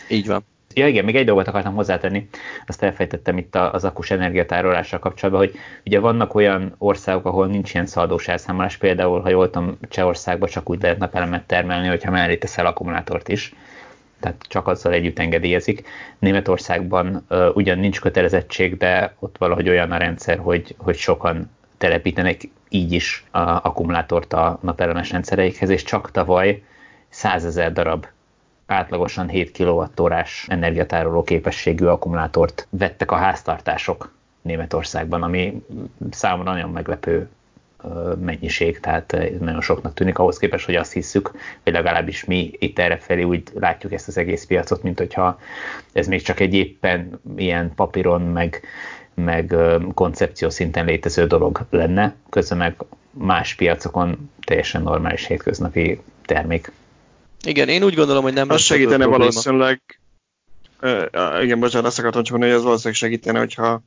Így van. Ja igen, még egy dolgot akartam hozzátenni, azt elfejtettem itt az akus energiatárolással kapcsolatban, hogy ugye vannak olyan országok, ahol nincs ilyen szaldós elszámolás, például, ha jól tudom, Csehországban csak úgy lehet napelemet termelni, hogyha mellé teszel akkumulátort is, tehát csak azzal együtt engedélyezik. Németországban uh, ugyan nincs kötelezettség, de ott valahogy olyan a rendszer, hogy, hogy sokan telepítenek így is a akkumulátort a napelemes rendszereikhez, és csak tavaly 100 ezer darab átlagosan 7 kWh energiatároló képességű akkumulátort vettek a háztartások Németországban, ami számomra nagyon meglepő mennyiség, tehát nagyon soknak tűnik ahhoz képest, hogy azt hiszük, hogy legalábbis mi itt errefelé úgy látjuk ezt az egész piacot, mint hogyha ez még csak egy éppen ilyen papíron, meg, meg koncepció szinten létező dolog lenne, közben meg más piacokon teljesen normális hétköznapi termék. Igen, én úgy gondolom, hogy nem Az segítene valószínűleg, uh, igen, bocsánat, azt akartam csak mondani, hogy ez valószínűleg segítene, hogyha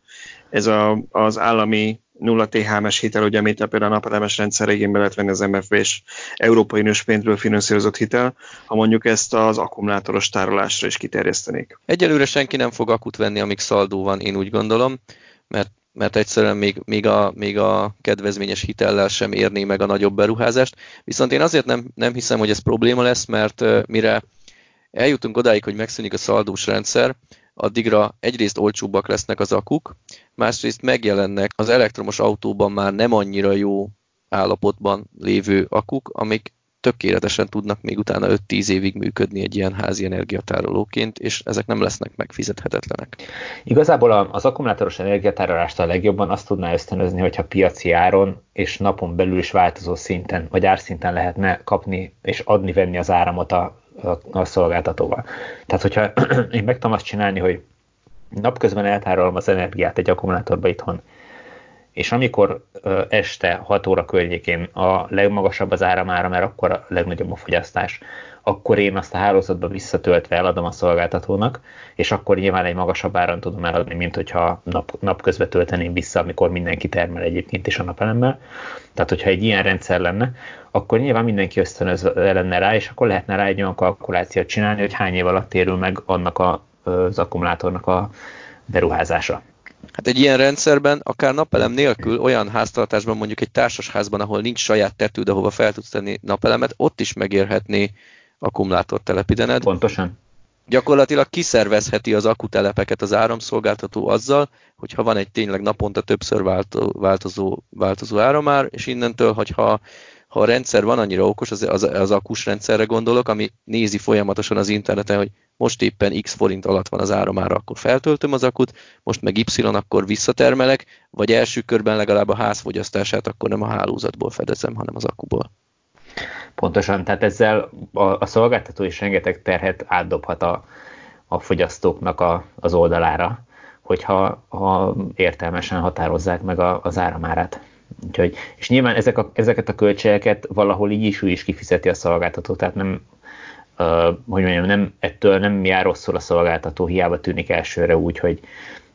ez a, az állami 0 THM-es hitel, ugye, amit például a napelemes rendszer igénybe lehet venni az MFV-s Európai Uniós pénzből finanszírozott hitel, ha mondjuk ezt az akkumulátoros tárolásra is kiterjesztenék. Egyelőre senki nem fog akut venni, amíg szaldó van, én úgy gondolom, mert mert egyszerűen még, még, a, még a kedvezményes hitellel sem érné meg a nagyobb beruházást. Viszont én azért nem, nem hiszem, hogy ez probléma lesz, mert mire eljutunk odáig, hogy megszűnik a szaldós rendszer, addigra egyrészt olcsóbbak lesznek az akuk, másrészt megjelennek az elektromos autóban már nem annyira jó állapotban lévő akuk, amik tökéletesen tudnak még utána 5-10 évig működni egy ilyen házi energiatárolóként, és ezek nem lesznek megfizethetetlenek. Igazából az akkumulátoros energiatárolást a legjobban azt tudná ösztönözni, hogyha piaci áron és napon belül is változó szinten, vagy árszinten lehetne kapni és adni-venni az áramot a, a, a szolgáltatóval. Tehát, hogyha (clears throat) én meg tudom azt csinálni, hogy napközben eltárolom az energiát egy akkumulátorba itthon, és amikor este 6 óra környékén a legmagasabb az áramára, mert akkor a legnagyobb a fogyasztás, akkor én azt a hálózatba visszatöltve eladom a szolgáltatónak, és akkor nyilván egy magasabb áron tudom eladni, mint hogyha nap, napközben tölteném vissza, amikor mindenki termel egyébként is a napelemmel. Tehát, hogyha egy ilyen rendszer lenne, akkor nyilván mindenki ösztönöz lenne rá, és akkor lehetne rá egy olyan kalkulációt csinálni, hogy hány év alatt térül meg annak a, az akkumulátornak a beruházása. Hát egy ilyen rendszerben, akár napelem nélkül, olyan háztartásban, mondjuk egy társasházban, ahol nincs saját tetőd, ahova fel tudsz tenni napelemet, ott is megérhetné akkumulátor telepítened. Pontosan. Gyakorlatilag kiszervezheti az akutelepeket az áramszolgáltató azzal, hogyha van egy tényleg naponta többször változó, változó áramár, és innentől, hogyha ha a rendszer van annyira okos, az, az, az akus rendszerre gondolok, ami nézi folyamatosan az interneten, hogy most éppen x forint alatt van az áramára, akkor feltöltöm az akut, most meg y, akkor visszatermelek, vagy első körben legalább a házfogyasztását akkor nem a hálózatból fedezem, hanem az akuból. Pontosan, tehát ezzel a, a szolgáltató is rengeteg terhet átdobhat a, a fogyasztóknak a, az oldalára, hogyha ha értelmesen határozzák meg a, az áramárát. Úgyhogy, és nyilván ezek a, ezeket a költségeket valahol így is ő is kifizeti a szolgáltató, tehát nem, uh, hogy mondjam, nem, ettől nem jár rosszul a szolgáltató, hiába tűnik elsőre úgy, hogy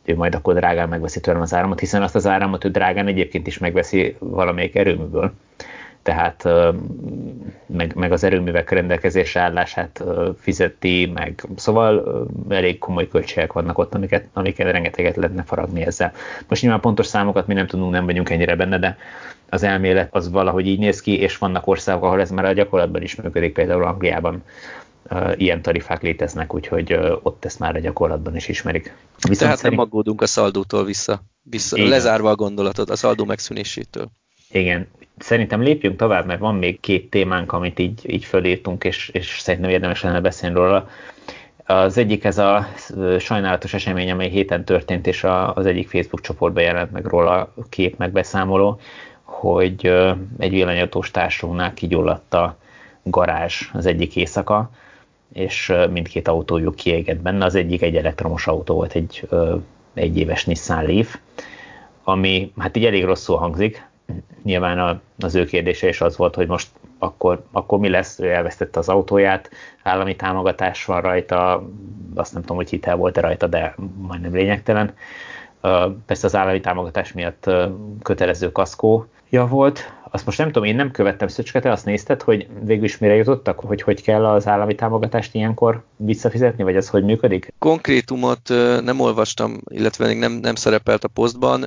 ő majd akkor drágán megveszi tőlem az áramot, hiszen azt az áramot ő drágán egyébként is megveszi valamelyik erőműből tehát meg, meg az erőművek rendelkezésre állását fizeti, meg szóval elég komoly költségek vannak ott, amiket, amiket rengeteget lehetne faragni ezzel. Most nyilván pontos számokat mi nem tudunk, nem vagyunk ennyire benne, de az elmélet az valahogy így néz ki, és vannak országok, ahol ez már a gyakorlatban is működik, például Angliában ilyen tarifák léteznek, úgyhogy ott ezt már a gyakorlatban is ismerik. Viszont Tehát szerint... nem aggódunk a szaldótól vissza, vissza lezárva a gondolatot, a szaldó megszűnésétől. Igen, szerintem lépjünk tovább, mert van még két témánk, amit így, így fölírtunk, és, és szerintem érdemes lenne beszélni róla. Az egyik ez a sajnálatos esemény, amely héten történt, és az egyik Facebook csoportban jelent meg róla a kép megbeszámoló, hogy egy villanyautós társunknál kigyulladt a garázs az egyik éjszaka, és mindkét autójuk kiégett benne. Az egyik egy elektromos autó volt, egy egy éves Nissan Leaf, ami hát így elég rosszul hangzik, nyilván az ő kérdése is az volt, hogy most akkor, akkor mi lesz, ő elvesztette az autóját, állami támogatás van rajta, azt nem tudom, hogy hitel volt-e rajta, de majdnem lényegtelen. Persze az állami támogatás miatt kötelező kaszkója volt. Azt most nem tudom, én nem követtem Szöcske, te azt nézted, hogy végül is mire jutottak, hogy hogy kell az állami támogatást ilyenkor visszafizetni, vagy az hogy működik? Konkrétumot nem olvastam, illetve még nem, nem szerepelt a posztban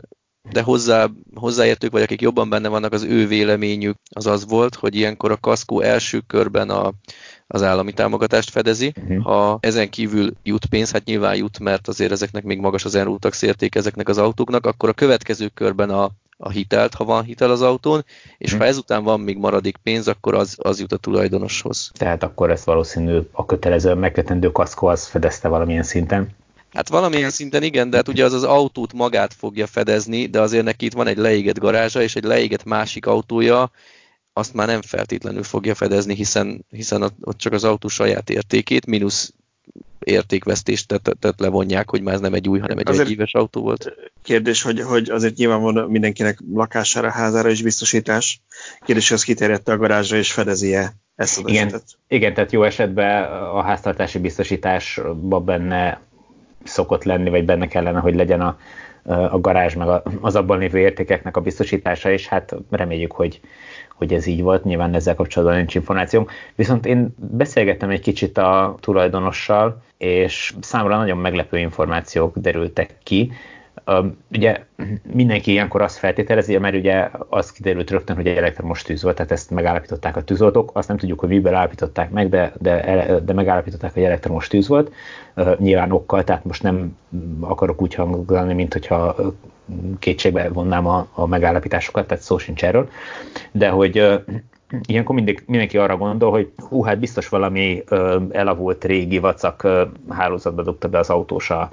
de hozzá, hozzáértők, vagy akik jobban benne vannak, az ő véleményük az az volt, hogy ilyenkor a kaszkó első körben a, az állami támogatást fedezi. Uh-huh. Ha ezen kívül jut pénz, hát nyilván jut, mert azért ezeknek még magas az enrútax érték ezeknek az autóknak, akkor a következő körben a, a hitelt, ha van hitel az autón, és uh-huh. ha ezután van még maradék pénz, akkor az, az jut a tulajdonoshoz. Tehát akkor ezt valószínű a kötelező megkötendő kaszkó az fedezte valamilyen szinten. Hát valamilyen szinten igen, de hát ugye az az autót magát fogja fedezni, de azért neki itt van egy leégett garázsa, és egy leégett másik autója, azt már nem feltétlenül fogja fedezni, hiszen, hiszen ott csak az autó saját értékét, mínusz értékvesztést tehát, tehát levonják, hogy már ez nem egy új, hanem egy azért egyéves autó volt. Kérdés, hogy, hogy azért nyilván van mindenkinek lakására, házára is biztosítás. Kérdés, hogy az kiterjedte a garázsra és fedezi-e ezt az igen, esetet? Igen, tehát jó esetben a háztartási biztosításban benne szokott lenni, vagy benne kellene, hogy legyen a, a garázs, meg az abban lévő értékeknek a biztosítása, és hát reméljük, hogy, hogy ez így volt, nyilván ezzel kapcsolatban nincs információnk. Viszont én beszélgettem egy kicsit a tulajdonossal, és számomra nagyon meglepő információk derültek ki, Ugye mindenki ilyenkor azt feltételezi, mert ugye az kiderült rögtön, hogy egy elektromos tűz volt, tehát ezt megállapították a tűzoltók, azt nem tudjuk, hogy miből állapították meg, de, de, de megállapították, hogy elektromos tűz volt, nyilván okkal, tehát most nem akarok úgy hangolni, mint hogyha kétségbe vonnám a, a megállapításokat, tehát szó sincs erről, de hogy ilyenkor mindig, mindenki arra gondol, hogy hú, hát biztos valami ö, elavult régi vacak ö, hálózatba dugta be az autósa,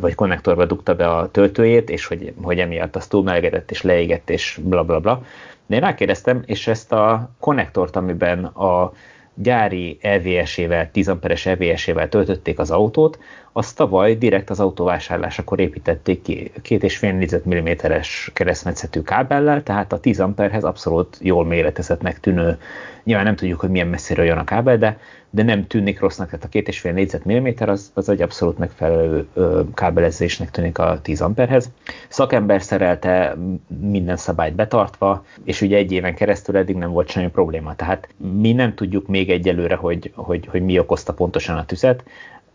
vagy konnektorba dugta be a töltőjét, és hogy, hogy emiatt az túlmelegedett és leégett, és bla bla bla. De én rákérdeztem, és ezt a konnektort, amiben a gyári EVS-ével, 10 amperes EVS-ével töltötték az autót, azt tavaly direkt az autóvásárlásakor építették ki két és fél négyzetmilliméteres keresztmetszetű kábellel, tehát a 10 amperhez abszolút jól méretezetnek tűnő, nyilván nem tudjuk, hogy milyen messziről jön a kábel, de, de nem tűnik rossznak, tehát a két és fél négyzetmilliméter az, az egy abszolút megfelelő kábelezésnek tűnik a 10 amperhez. Szakember szerelte minden szabályt betartva, és ugye egy éven keresztül eddig nem volt semmi probléma, tehát mi nem tudjuk még egyelőre, hogy, hogy, hogy mi okozta pontosan a tüzet,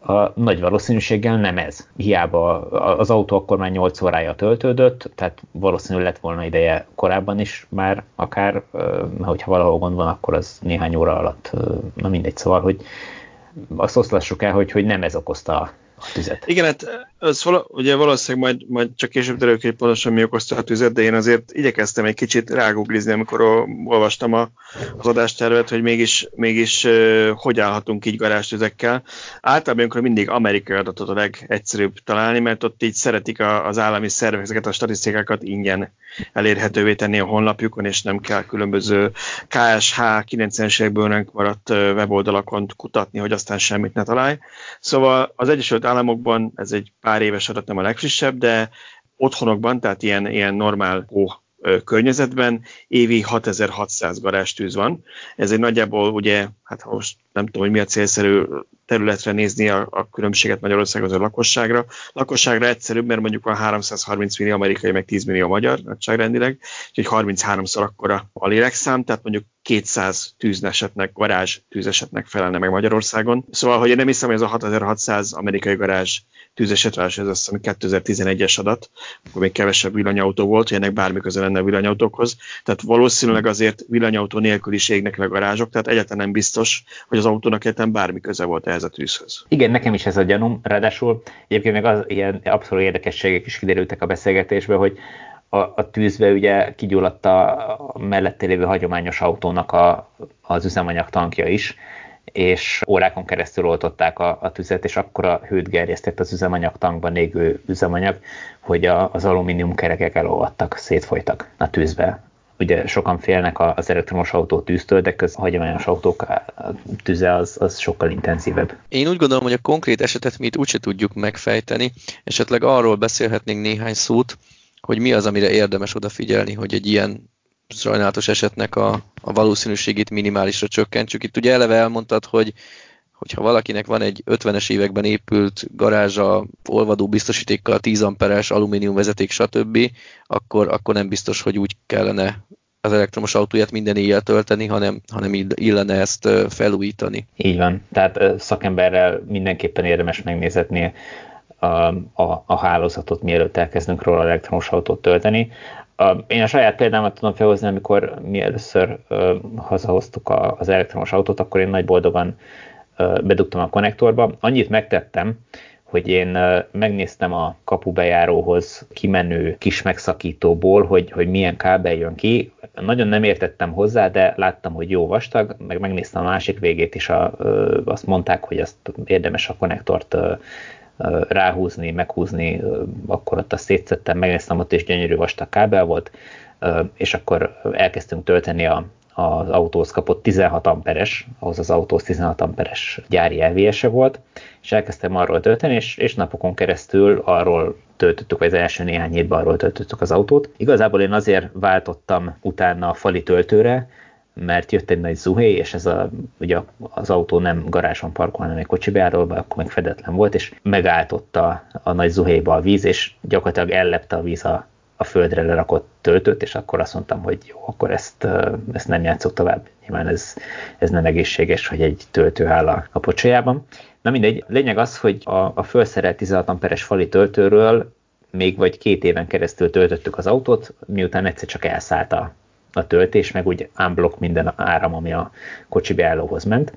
a nagy valószínűséggel nem ez. Hiába az autó akkor már 8 órája töltődött, tehát valószínűleg lett volna ideje korábban is már akár, hogyha valahol gond van, akkor az néhány óra alatt, na mindegy, szóval, hogy azt oszlassuk el, hogy, hogy nem ez okozta a tüzet. Igen, hát az vala, ugye valószínűleg majd, majd csak később derül hogy pontosan mi okozta a tüzet, de én azért igyekeztem egy kicsit ráguglizni, amikor olvastam a, az adástervet, hogy mégis, mégis uh, hogy állhatunk így garázstüzekkel. Általában amikor mindig amerikai adatot a legegyszerűbb találni, mert ott így szeretik a, az állami szervek ezeket a statisztikákat ingyen elérhetővé tenni a honlapjukon, és nem kell különböző KSH 90-es évekből maradt weboldalakon kutatni, hogy aztán semmit ne találj. Szóval az Egyesült Államokban ez egy pár éves adat, nem a legfrissebb, de otthonokban, tehát ilyen, ilyen normál ó, környezetben évi 6600 garázstűz van. Ez egy nagyjából ugye, hát most nem tudom, hogy mi a célszerű területre nézni a, a különbséget Magyarországon az a lakosságra. Lakosságra egyszerűbb, mert mondjuk van 330 millió amerikai, meg 10 millió magyar nagyságrendileg, úgyhogy 33-szor akkora a lélekszám, tehát mondjuk 200 tűznesetnek, garázs tűzesetnek felelne meg Magyarországon. Szóval, hogy én nem hiszem, hogy ez a 6600 amerikai garázs tűzeset, ez azt hiszem 2011-es adat, akkor még kevesebb villanyautó volt, hogy ennek bármi köze lenne a villanyautókhoz. Tehát valószínűleg azért villanyautó nélkül is égnek le garázsok, tehát egyáltalán nem biztos, hogy az autónak egyáltalán bármi köze volt ehhez a tűzhöz. Igen, nekem is ez a gyanúm, ráadásul egyébként még az ilyen abszolút érdekességek is kiderültek a beszélgetésből, hogy a, a tűzbe ugye kigyulladt a mellette lévő hagyományos autónak a, az üzemanyag tankja is, és órákon keresztül oltották a, a tüzet, és akkora hőt gerjesztett az üzemanyag tankban égő üzemanyag, hogy a, az alumínium kerekek elolvadtak, szétfolytak a tűzbe ugye sokan félnek az elektromos autó tűztől, de köz hagyományos autók tüze az, az sokkal intenzívebb. Én úgy gondolom, hogy a konkrét esetet mi itt úgyse tudjuk megfejteni, esetleg arról beszélhetnénk néhány szót, hogy mi az, amire érdemes odafigyelni, hogy egy ilyen sajnálatos esetnek a, a valószínűségét minimálisra csökkentsük. Itt ugye eleve elmondtad, hogy hogyha valakinek van egy 50-es években épült garázsa, olvadó biztosítékkal, 10 amperes alumínium vezeték, stb., akkor, akkor nem biztos, hogy úgy kellene az elektromos autóját minden éjjel tölteni, hanem, hanem illene ezt felújítani. Így van. Tehát szakemberrel mindenképpen érdemes megnézetni a, a, a hálózatot, mielőtt elkezdünk róla elektromos autót tölteni. Én a saját példámat tudom felhozni, amikor mi először hazahoztuk az elektromos autót, akkor én nagy boldogan bedugtam a konnektorba. Annyit megtettem, hogy én megnéztem a kapubejáróhoz kimenő kis megszakítóból, hogy, hogy milyen kábel jön ki. Nagyon nem értettem hozzá, de láttam, hogy jó vastag, meg megnéztem a másik végét is, a, azt mondták, hogy azt érdemes a konnektort ráhúzni, meghúzni, akkor ott azt szétszettem, megnéztem, ott is gyönyörű vastag kábel volt, és akkor elkezdtünk tölteni a, az autóhoz kapott 16 amperes, ahhoz az autóhoz 16 amperes gyári elvése volt, és elkezdtem arról tölteni, és, és napokon keresztül arról töltöttük, vagy az első néhány hétben arról töltöttük az autót. Igazából én azért váltottam utána a fali töltőre, mert jött egy nagy zuhé, és ez a, ugye az autó nem garázson parkol, hanem egy kocsi bejáróba, akkor meg fedetlen volt, és megálltotta a nagy zuhéba a víz, és gyakorlatilag ellepte a víz a, a földre lerakott töltőt, és akkor azt mondtam, hogy jó, akkor ezt, ezt nem játszok tovább. Nyilván ez, ez nem egészséges, hogy egy töltő áll a, a pocsájában. Na mindegy, lényeg az, hogy a, a felszerelt 16 amperes fali töltőről még vagy két éven keresztül töltöttük az autót, miután egyszer csak elszállt a, a töltés, meg úgy unblock minden áram, ami a kocsi beállóhoz ment.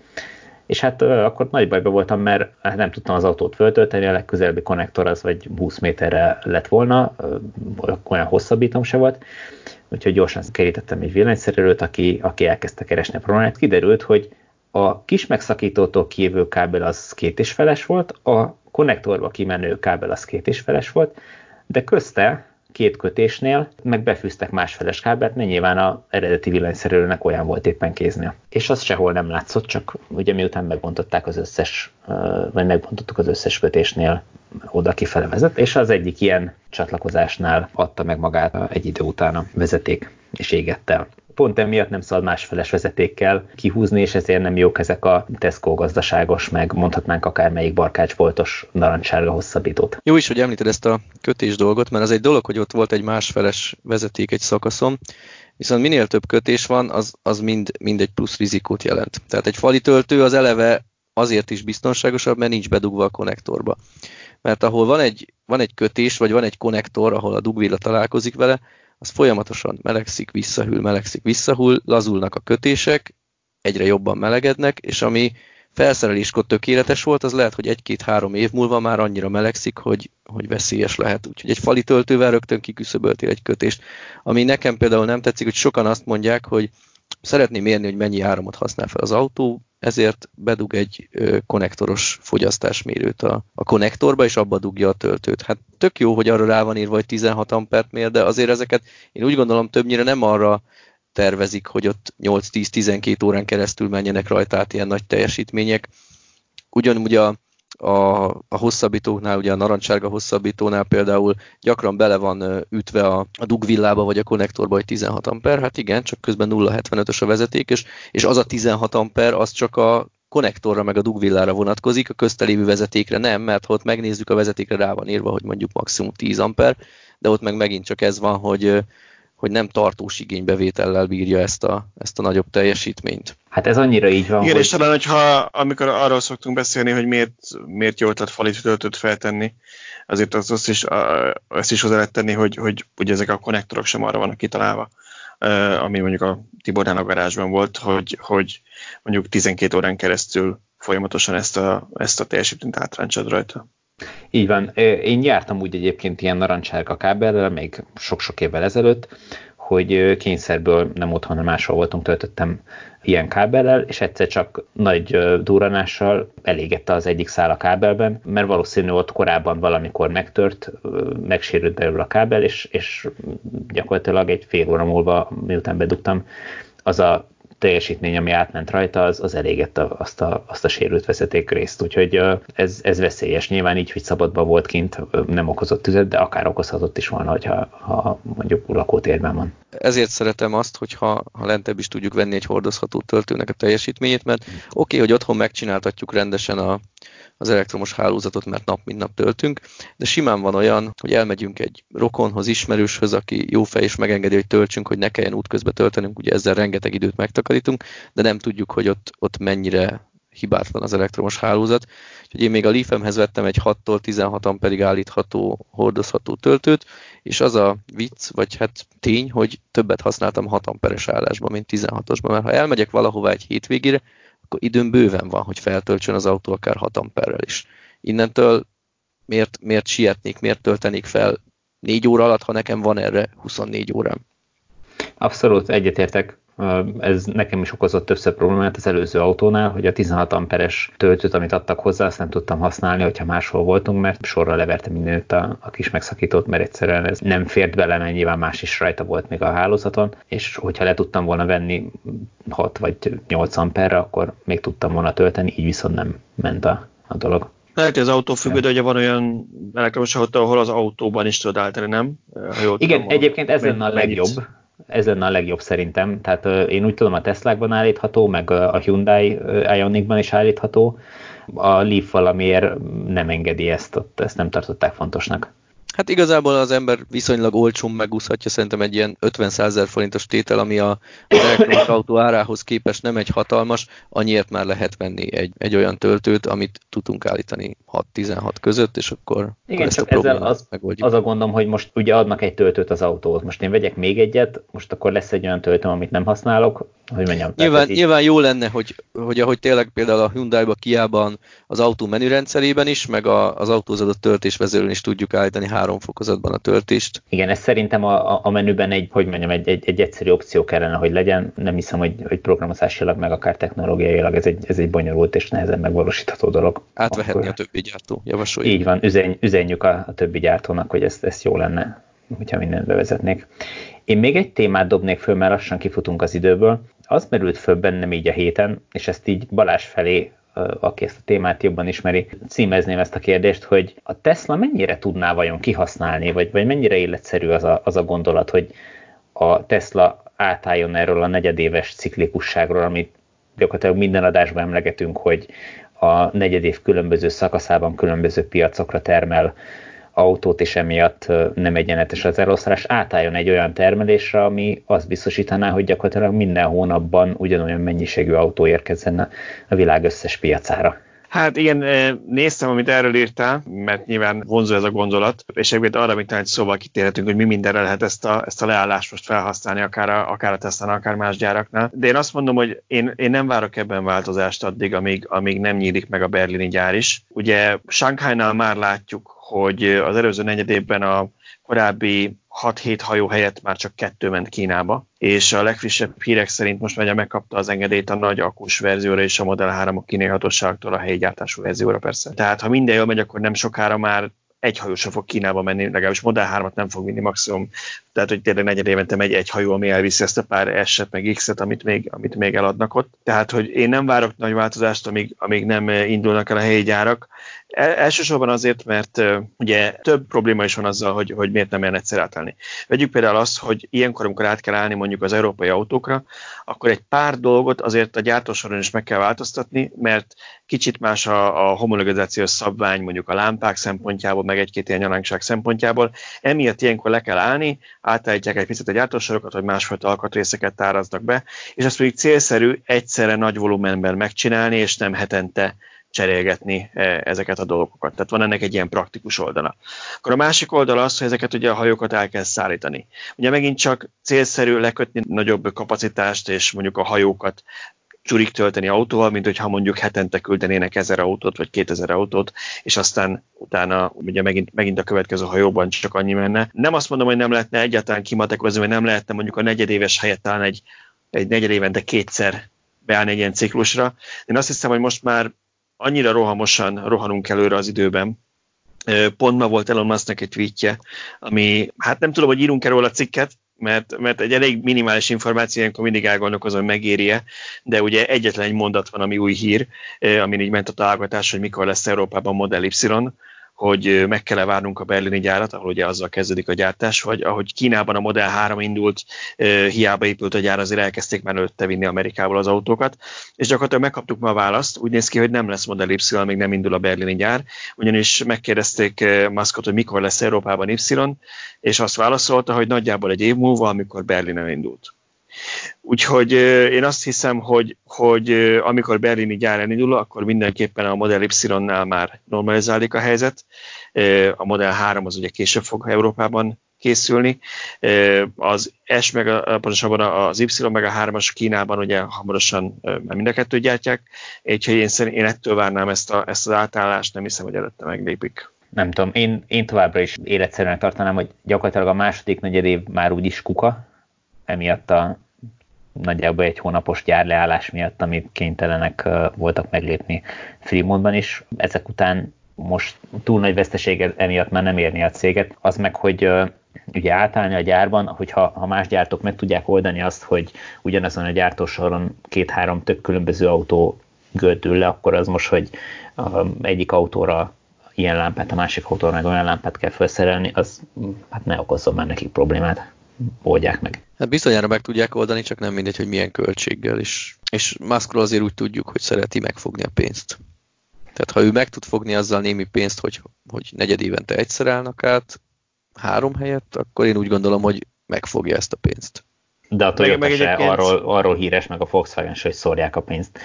És hát akkor nagy bajba voltam, mert hát nem tudtam az autót föltölteni, a legközelebbi konnektor az vagy 20 méterre lett volna, olyan hosszabbítom se volt, úgyhogy gyorsan kerítettem egy villanyszerelőt, aki, aki elkezdte keresni a problémát. Kiderült, hogy a kis megszakítótól kijövő kábel az két és feles volt, a konnektorba kimenő kábel az két és feles volt, de közte két kötésnél meg befűztek másfeles kábelt, mert nyilván a eredeti villanyszerelőnek olyan volt éppen kéznél. És az sehol nem látszott, csak ugye miután megbontották az összes, vagy megbontottuk az összes kötésnél oda kifele vezet, és az egyik ilyen csatlakozásnál adta meg magát egy idő után a vezeték, és égett el pont emiatt nem szabad másfeles vezetékkel kihúzni, és ezért nem jók ezek a Tesco gazdaságos, meg mondhatnánk akármelyik barkácsboltos narancssárga hosszabbítót. Jó is, hogy említed ezt a kötés dolgot, mert az egy dolog, hogy ott volt egy másfeles vezeték egy szakaszon, viszont minél több kötés van, az, az mind, mind egy plusz rizikót jelent. Tehát egy fali töltő az eleve azért is biztonságosabb, mert nincs bedugva a konnektorba. Mert ahol van egy, van egy kötés, vagy van egy konnektor, ahol a dugvilla találkozik vele, az folyamatosan melegszik, visszahűl, melegszik, visszahűl, lazulnak a kötések, egyre jobban melegednek, és ami felszereléskor tökéletes volt, az lehet, hogy egy-két-három év múlva már annyira melegszik, hogy, hogy veszélyes lehet. Úgyhogy egy fali töltővel rögtön kiküszöböltél egy kötést. Ami nekem például nem tetszik, hogy sokan azt mondják, hogy szeretném mérni, hogy mennyi áramot használ fel az autó, ezért bedug egy konnektoros fogyasztásmérőt a, a konnektorba, és abba dugja a töltőt. Hát tök jó, hogy arra rá van írva, hogy 16 ampert mér, de azért ezeket én úgy gondolom többnyire nem arra tervezik, hogy ott 8-10-12 órán keresztül menjenek rajta át ilyen nagy teljesítmények. Ugyanúgy a, a, a hosszabbítóknál, ugye a narancsárga hosszabbítónál például gyakran bele van ütve a, a dugvillába vagy a konnektorba, hogy 16 amper, hát igen, csak közben 0,75-ös a vezeték, és, és az a 16 amper, az csak a konnektorra meg a dugvillára vonatkozik, a köztelévő vezetékre nem, mert ha ott megnézzük, a vezetékre rá van írva, hogy mondjuk maximum 10 amper, de ott meg megint csak ez van, hogy hogy nem tartós igénybevétellel bírja ezt a, ezt a nagyobb teljesítményt. Hát ez annyira így van. Igen, hogy... és talán, hogyha amikor arról szoktunk beszélni, hogy miért, miért jó ötlet falit töltőt feltenni, azért azt, azt is, azt is hozzá lehet tenni, hogy, hogy ugye ezek a konnektorok sem arra vannak kitalálva, ami mondjuk a Tibornál a garázsban volt, hogy, hogy mondjuk 12 órán keresztül folyamatosan ezt a, ezt a teljesítményt átráncsad rajta. Így van. Én jártam úgy egyébként ilyen narancsárga kábellel, még sok-sok évvel ezelőtt, hogy kényszerből nem otthon, hanem máshol voltunk, töltöttem ilyen kábellel, és egyszer csak nagy duranással elégette az egyik szál a kábelben, mert valószínű ott korábban valamikor megtört, megsérült belőle a kábel, és, és gyakorlatilag egy fél óra múlva, miután bedugtam, az a teljesítmény, ami átment rajta, az, az elégette azt a, azt a sérült vezeték részt. Úgyhogy ez, ez veszélyes. Nyilván így, hogy szabadban volt kint, nem okozott tüzet, de akár okozhatott is volna, hogyha ha mondjuk lakótérben van. Ezért szeretem azt, hogyha ha lentebb is tudjuk venni egy hordozható töltőnek a teljesítményét, mert oké, okay, hogy otthon megcsináltatjuk rendesen a, az elektromos hálózatot, mert nap mint nap töltünk, de simán van olyan, hogy elmegyünk egy rokonhoz, ismerőshöz, aki jó fej és megengedi, hogy töltsünk, hogy ne kelljen útközben töltenünk, ugye ezzel rengeteg időt megtakarítunk, de nem tudjuk, hogy ott, ott mennyire hibátlan az elektromos hálózat. Úgyhogy én még a Leafemhez vettem egy 6-tól 16-an pedig állítható, hordozható töltőt, és az a vicc, vagy hát tény, hogy többet használtam 6 amperes állásban, mint 16-osban, mert ha elmegyek valahova egy hétvégére, akkor időm bőven van, hogy feltöltsön az autó akár 6 amperrel is. Innentől miért, miért sietnék, miért töltenék fel 4 óra alatt, ha nekem van erre 24 órám? Abszolút egyetértek. Ez nekem is okozott többször problémát az előző autónál, hogy a 16 amperes töltőt, amit adtak hozzá, azt nem tudtam használni, hogyha máshol voltunk, mert sorra leverte mindenütt a, a kis megszakítót, mert egyszerűen ez nem fért bele, mert nyilván más is rajta volt még a hálózaton, és hogyha le tudtam volna venni 6 vagy 8 amperre, akkor még tudtam volna tölteni, így viszont nem ment a, a dolog. Lehet, hogy az autó függő, de ugye van olyan elektromos autó, ahol az autóban is tudod állítani, nem? Ha jól Igen, tudom, egyébként ez lenne a legjobb ez lenne a legjobb szerintem. Tehát én úgy tudom, a Teslákban állítható, meg a Hyundai Ionicban is állítható. A Leaf valamiért nem engedi ezt, ott ezt nem tartották fontosnak. Hát igazából az ember viszonylag olcsón megúszhatja szerintem egy ilyen 50 ezer forintos tétel, ami a, az elektromos autó árához képest nem egy hatalmas, annyiért már lehet venni egy, egy olyan töltőt, amit tudunk állítani 6-16 között, és akkor, Igen, akkor ezt a ezzel az, megoldjuk. az a gondom, hogy most ugye adnak egy töltőt az autóhoz. Most én vegyek még egyet, most akkor lesz egy olyan töltőm, amit nem használok, hogy mondjam. Nyilván, így... nyilván jó lenne, hogy, hogy ahogy tényleg például a Hyundai-ba, Kia-ban az autó menürendszerében is, meg a, az autózadott töltésvezérőn is tudjuk állítani három fokozatban a töltést. Igen, ez szerintem a, a menüben egy, hogy mondjam, egy, egy, egy egyszerű opció kellene, hogy legyen. Nem hiszem, hogy, hogy programozásilag, meg akár technológiailag ez egy, ez egy bonyolult és nehezen megvalósítható dolog. Átvehetni Akkor... a többi gyártó, javasoljuk. Így van, üzen, üzenjük a, a többi gyártónak, hogy ezt, ezt jó lenne, hogyha mindent bevezetnék. Én még egy témát dobnék föl, mert lassan kifutunk az időből. Az merült föl bennem így a héten, és ezt így Balás felé, aki ezt a témát jobban ismeri, címezném ezt a kérdést, hogy a Tesla mennyire tudná vajon kihasználni, vagy, vagy mennyire életszerű az a, az a gondolat, hogy a Tesla átálljon erről a negyedéves ciklikusságról, amit gyakorlatilag minden adásban emlegetünk, hogy a negyedév különböző szakaszában különböző piacokra termel autót, és emiatt nem egyenletes az eloszlás, átálljon egy olyan termelésre, ami azt biztosítaná, hogy gyakorlatilag minden hónapban ugyanolyan mennyiségű autó érkezzen a világ összes piacára. Hát igen, néztem, amit erről írtál, mert nyilván vonzó ez a gondolat, és egyébként arra, mint egy szóval kitérhetünk, hogy mi mindenre lehet ezt a, ezt a leállást most felhasználni, akár a, akár a tesla akár más gyáraknál. De én azt mondom, hogy én, én nem várok ebben változást addig, amíg, amíg nem nyílik meg a berlini gyár is. Ugye Shanghai-nál már látjuk, hogy az előző negyed évben a korábbi 6-7 hajó helyett már csak kettő ment Kínába, és a legfrissebb hírek szerint most már megkapta az engedélyt a nagy akus verzióra és a Model 3 a kínai hatóságtól a helyi gyártású verzióra persze. Tehát ha minden jól megy, akkor nem sokára már egy hajó fog Kínába menni, legalábbis Model 3-at nem fog vinni maximum. Tehát, hogy tényleg negyed évente megy egy hajó, ami elviszi ezt a pár S-et, meg X-et, amit még, amit még eladnak ott. Tehát, hogy én nem várok nagy változást, amíg, amíg nem indulnak el a helyi gyárak. El, elsősorban azért, mert ugye több probléma is van azzal, hogy, hogy miért nem ilyen egyszer átállni. Vegyük például azt, hogy ilyenkor, amikor át kell állni mondjuk az európai autókra, akkor egy pár dolgot azért a gyártósoron is meg kell változtatni, mert kicsit más a, a homologizációs szabvány mondjuk a lámpák szempontjából, meg egy-két ilyen nyalánkság szempontjából. Emiatt ilyenkor le kell állni, átállítják egy picit a gyártósorokat, hogy másfajta alkatrészeket táraznak be, és azt pedig célszerű egyszerre nagy volumenben megcsinálni, és nem hetente cserélgetni e, ezeket a dolgokat. Tehát van ennek egy ilyen praktikus oldala. Akkor a másik oldala az, hogy ezeket ugye a hajókat el kell szállítani. Ugye megint csak célszerű lekötni nagyobb kapacitást, és mondjuk a hajókat csurik tölteni autóval, mint hogyha mondjuk hetente küldenének ezer autót, vagy kétezer autót, és aztán utána ugye megint, megint a következő hajóban csak annyi menne. Nem azt mondom, hogy nem lehetne egyáltalán kimatekozni, vagy nem lehetne mondjuk a negyedéves helyett talán egy, egy negyedévente kétszer beállni egy ilyen ciklusra. Én azt hiszem, hogy most már annyira rohamosan rohanunk előre az időben, Pont ma volt Elon Musknak egy tweetje, ami, hát nem tudom, hogy írunk-e róla cikket, mert, mert egy elég minimális információ, ilyenkor mindig elgondolkozom, hogy megéri-e, de ugye egyetlen egy mondat van, ami új hír, amin így ment a találgatás, hogy mikor lesz Európában Model Y, hogy meg kell -e várnunk a berlini gyárat, ahol ugye azzal kezdődik a gyártás, vagy ahogy Kínában a Model 3 indult, hiába épült a gyár, azért elkezdték már előtte vinni Amerikából az autókat, és gyakorlatilag megkaptuk ma a választ, úgy néz ki, hogy nem lesz Model Y, még nem indul a berlini gyár, ugyanis megkérdezték Muskot, hogy mikor lesz Európában Y, és azt válaszolta, hogy nagyjából egy év múlva, amikor Berlinen indult. Úgyhogy én azt hiszem, hogy, hogy amikor berlini gyár elindul, akkor mindenképpen a Model Y-nál már normalizálódik a helyzet. A Model 3 az ugye később fog Európában készülni. Az S meg a, pontosabban az Y meg a 3-as Kínában ugye hamarosan mind a kettőt gyártják, úgyhogy én, szerint, én ettől várnám ezt, a, ezt az átállást, nem hiszem, hogy előtte meglépik. Nem tudom, én, én továbbra is életszerűen tartanám, hogy gyakorlatilag a második negyed év már úgyis kuka, emiatt a nagyjából egy hónapos gyárleállás miatt, amit kénytelenek voltak meglépni Fremontban is. Ezek után most túl nagy veszteség emiatt már nem érni a céget. Az meg, hogy ugye átállni a gyárban, hogyha ha más gyártók meg tudják oldani azt, hogy ugyanazon a gyártósoron két-három tök különböző autó gördül le, akkor az most, hogy egyik autóra ilyen lámpát, a másik autóra meg olyan lámpát kell felszerelni, az hát ne okozzon már nekik problémát oldják meg. Hát bizonyára meg tudják oldani, csak nem mindegy, hogy milyen költséggel is. És Muskról azért úgy tudjuk, hogy szereti megfogni a pénzt. Tehát ha ő meg tud fogni azzal némi pénzt, hogy, hogy negyed évente egyszer állnak át, három helyett, akkor én úgy gondolom, hogy megfogja ezt a pénzt. De a Toyota meg, se arról, arról híres, meg a Volkswagen se, hogy szórják a pénzt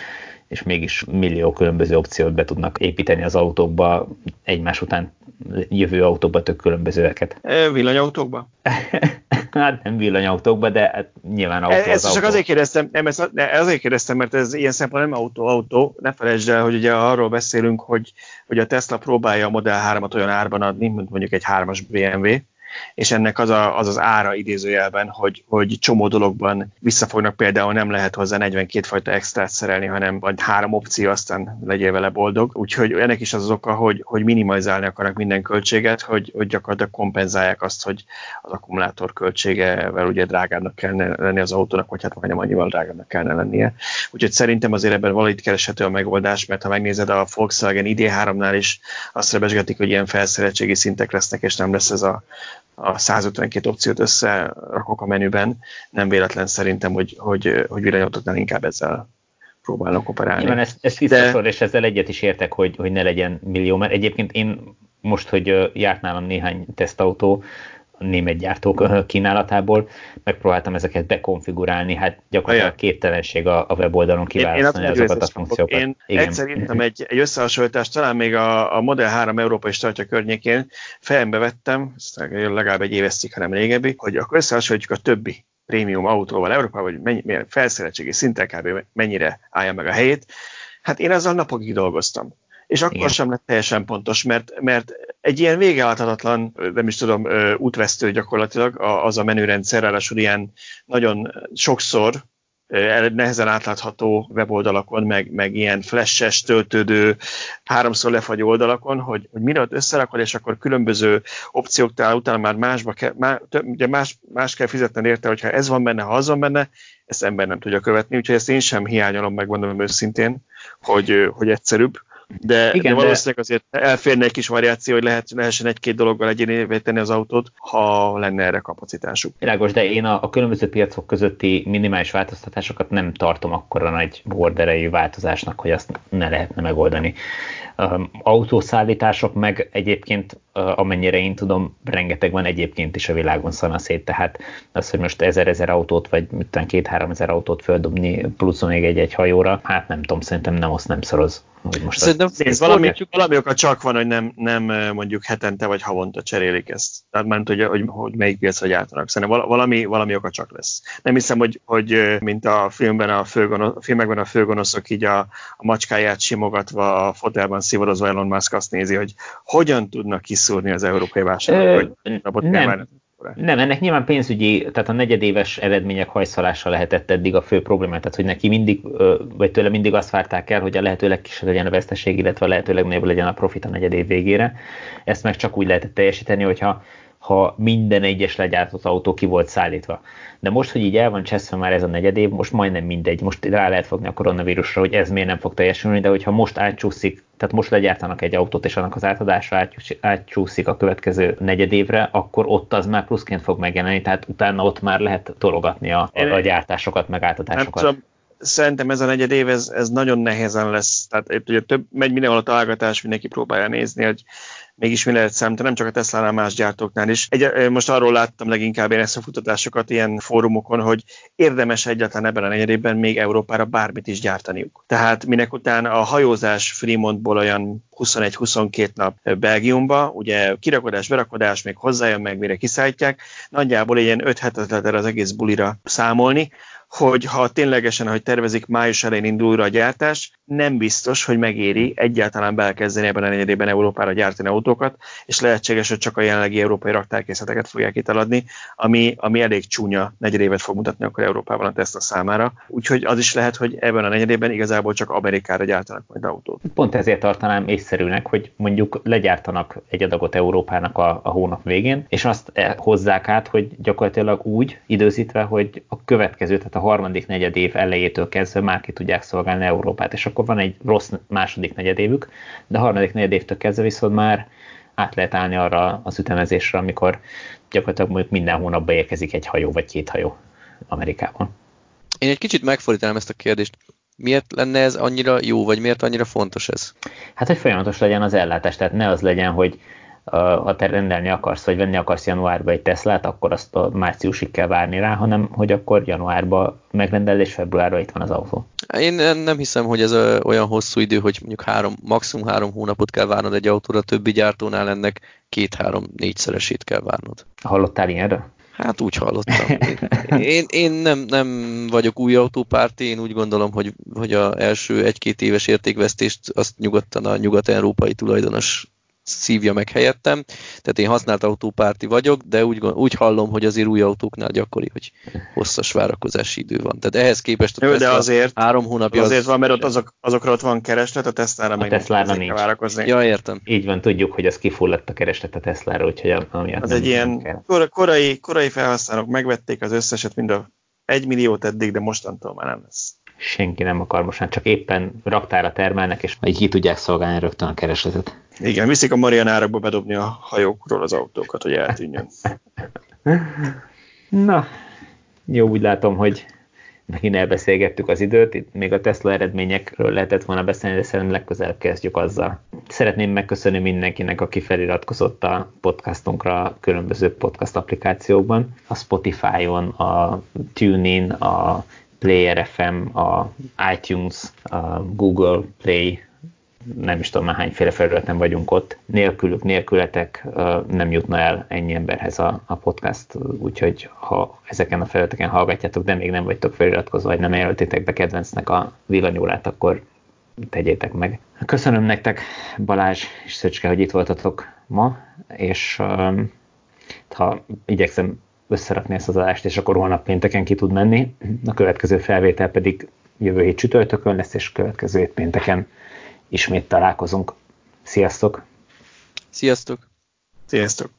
és mégis millió különböző opciót be tudnak építeni az autókba, egymás után jövő autókba tök különbözőeket. (laughs) Villanyautókba? (laughs) hát nem villanyautókba, de hát nyilván autó ez, az csak autó. azért kérdeztem, nem, ezt, azért kérdeztem, mert ez ilyen szempontból nem autó-autó. Ne felejtsd el, hogy ugye arról beszélünk, hogy, hogy a Tesla próbálja a Model 3-at olyan árban adni, mint mondjuk egy 3-as BMW, és ennek az, a, az az ára idézőjelben, hogy, hogy csomó dologban visszafognak, például nem lehet hozzá 42 fajta extrát szerelni, hanem vagy három opció, aztán legyél vele boldog. Úgyhogy ennek is az az oka, hogy, hogy minimalizálni akarnak minden költséget, hogy, hogy gyakorlatilag kompenzálják azt, hogy az akkumulátor költségevel ugye drágábbnak kellene lenni az autónak, vagy hát majdnem annyival drágábbnak kellene lennie. Úgyhogy szerintem azért ebben valahogy kereshető a megoldás, mert ha megnézed a Volkswagen ID3-nál is azt rebesgetik, hogy ilyen felszereltségi szintek lesznek, és nem lesz ez a a 152 opciót összerakok a menüben, nem véletlen szerintem, hogy, hogy, hogy villanyautóknál inkább ezzel próbálnak operálni. Nyilván ezt, ezt visszasor, De... és ezzel egyet is értek, hogy, hogy ne legyen millió, mert egyébként én most, hogy járt nálam néhány tesztautó, német gyártók kínálatából, megpróbáltam ezeket bekonfigurálni, hát gyakorlatilag képtelenség a, a weboldalon kiválasztani azokat a funkciókat. Én Igen. egyszer írtam egy, egy összehasonlítást, talán még a, a Model 3 európai startja környékén fejembe vettem, legalább egy éves cikk, hanem régebbi, hogy akkor összehasonlítjuk a többi prémium autóval Európában, hogy mennyi, milyen felszereltségi szinten kb. mennyire állja meg a helyét. Hát én azzal napokig dolgoztam és akkor Igen. sem lett teljesen pontos, mert, mert egy ilyen végeláthatatlan, nem is tudom, útvesztő gyakorlatilag az a menürendszer, ráadásul ilyen nagyon sokszor nehezen átlátható weboldalakon, meg, meg ilyen flashes, töltődő, háromszor lefagyó oldalakon, hogy, hogy mire összerakod, és akkor különböző opciók talál, utána már másba kell, má, ugye más, más kell fizetni érte, hogyha ez van benne, ha az van benne, ezt ember nem tudja követni, úgyhogy ezt én sem hiányolom, megmondom őszintén, hogy, hogy egyszerűbb de, Igen, de valószínűleg azért elférne egy kis variáció, hogy lehet, lehessen egy-két dologgal egyénévé tenni az autót, ha lenne erre kapacitásuk. Világos, de én a, a különböző piacok közötti minimális változtatásokat nem tartom akkora nagy borderejű változásnak, hogy azt ne lehetne megoldani. Um, autószállítások meg egyébként, uh, amennyire én tudom, rengeteg van egyébként is a világon szanaszét, tehát az, hogy most ezer-ezer autót, vagy két-három ezer autót földobni, plusz még egy-egy hajóra, hát nem tudom, szerintem nem azt nem szoroz hogy most Szerintem nézd, valami, valami oka csak van, hogy nem, nem mondjuk hetente vagy havonta cserélik ezt. Tehát nem tudja, hogy, hogy melyik piacra gyártanak. Szerintem valami, valami oka csak lesz. Nem hiszem, hogy, hogy mint a filmben a, főgonosz, a filmekben a főgonoszok így a, a macskáját simogatva a fotelban szivorozva Elon Musk azt nézi, hogy hogyan tudnak kiszúrni az európai vásárlók, hogy nem ennek nyilván pénzügyi, tehát a negyedéves eredmények hajszalása lehetett eddig a fő probléma, tehát hogy neki mindig, vagy tőle mindig azt várták el, hogy a lehető legkisebb legyen a veszteség, illetve a lehető legnagyobb legyen a profit a negyedév végére. Ezt meg csak úgy lehetett teljesíteni, hogyha ha minden egyes legyártott autó ki volt szállítva. De most, hogy így el van cseszve már ez a negyed év, most majdnem mindegy, most rá lehet fogni a koronavírusra, hogy ez miért nem fog teljesülni, de hogyha most átcsúszik, tehát most legyártanak egy autót, és annak az átadása átcsúszik a következő negyed évre, akkor ott az már pluszként fog megjelenni, tehát utána ott már lehet tologatni a, a, gyártásokat, meg átadásokat. Nem tudom, szerintem ez a negyed év, ez, ez nagyon nehézen lesz. Tehát ugye több, megy mindenhol a találgatás, mindenki próbálja nézni, hogy mégis mi lehet számítani, nem csak a Tesla-nál, más gyártóknál is. Egy, most arról láttam leginkább én ezt a futatásokat ilyen fórumokon, hogy érdemes egyáltalán ebben a negyedében még Európára bármit is gyártaniuk. Tehát minek után a hajózás Fremontból olyan 21-22 nap Belgiumba, ugye kirakodás, berakodás, még hozzájön meg, mire kiszállítják, nagyjából ilyen 5 hetet lehet az egész bulira számolni, hogy ha ténylegesen, ahogy tervezik, május elején indul újra a gyártás, nem biztos, hogy megéri egyáltalán belkezdeni ebben a negyedében Európára gyártani autókat, és lehetséges, hogy csak a jelenlegi európai raktárkészleteket fogják itt eladni, ami, ami elég csúnya negyedévet fog mutatni akkor Európában a Tesla számára. Úgyhogy az is lehet, hogy ebben a negyedében igazából csak Amerikára gyártanak majd autót. Pont ezért tartanám észszerűnek, hogy mondjuk legyártanak egy adagot Európának a, a hónap végén, és azt hozzák át, hogy gyakorlatilag úgy időzítve, hogy a következő, tehát a harmadik negyed év elejétől kezdve már ki tudják szolgálni Európát, és akkor van egy rossz második negyedévük, de a harmadik negyedévtől kezdve viszont már át lehet állni arra az ütemezésre, amikor gyakorlatilag mondjuk minden hónapban érkezik egy hajó vagy két hajó Amerikában. Én egy kicsit megfordítanám ezt a kérdést. Miért lenne ez annyira jó, vagy miért annyira fontos ez? Hát, hogy folyamatos legyen az ellátás, tehát ne az legyen, hogy ha te rendelni akarsz, vagy venni akarsz januárba egy Teslát, akkor azt a márciusig kell várni rá, hanem hogy akkor januárba megrendel, és februárra itt van az autó. Én nem hiszem, hogy ez olyan hosszú idő, hogy mondjuk három, maximum három hónapot kell várnod egy autóra, többi gyártónál ennek két-három, négyszeresét kell várnod. Hallottál ilyenről? Hát úgy hallottam. Én, én nem, nem vagyok új autópárti, én úgy gondolom, hogy, hogy a első egy-két éves értékvesztést azt nyugodtan a nyugat-európai tulajdonos szívja meg helyettem. Tehát én használt autópárti vagyok, de úgy, úgy hallom, hogy azért új autóknál gyakori, hogy hosszas várakozási idő van. Tehát ehhez képest a Jó, de azért, három hónapja azért az van, mert ott azok, azokra ott van kereslet, a Tesla-ra meg Tesla nincs. várakozni. Ja, értem. Így van, tudjuk, hogy az kifulladt a kereslet a Tesla-ra, úgyhogy amiatt Az egy ilyen kor, korai, korai felhasználók megvették az összeset, mind a egy milliót eddig, de mostantól már nem lesz senki nem akar most már, csak éppen raktára termelnek, és így ki tudják szolgálni rögtön a keresletet. Igen, viszik a Marianárakba bedobni a hajókról az autókat, hogy eltűnjön. (laughs) Na, jó, úgy látom, hogy megint elbeszélgettük az időt, itt még a Tesla eredményekről lehetett volna beszélni, de szerintem legközelebb kezdjük azzal. Szeretném megköszönni mindenkinek, aki feliratkozott a podcastunkra a különböző podcast applikációkban, a Spotify-on, a TuneIn, a Player FM, a iTunes, a Google Play, nem is tudom már hányféle felületen vagyunk ott. Nélkülük, nélkületek nem jutna el ennyi emberhez a, a podcast, úgyhogy ha ezeken a felületeken hallgatjátok, de még nem vagytok feliratkozva, vagy nem jelöltétek be kedvencnek a villanyórát, akkor tegyétek meg. Köszönöm nektek, Balázs és Szöcske, hogy itt voltatok ma, és ha igyekszem összerakni ezt az adást, és akkor holnap pénteken ki tud menni. A következő felvétel pedig jövő hét csütörtökön lesz, és következő hét pénteken ismét találkozunk. Sziasztok! Sziasztok! Sziasztok!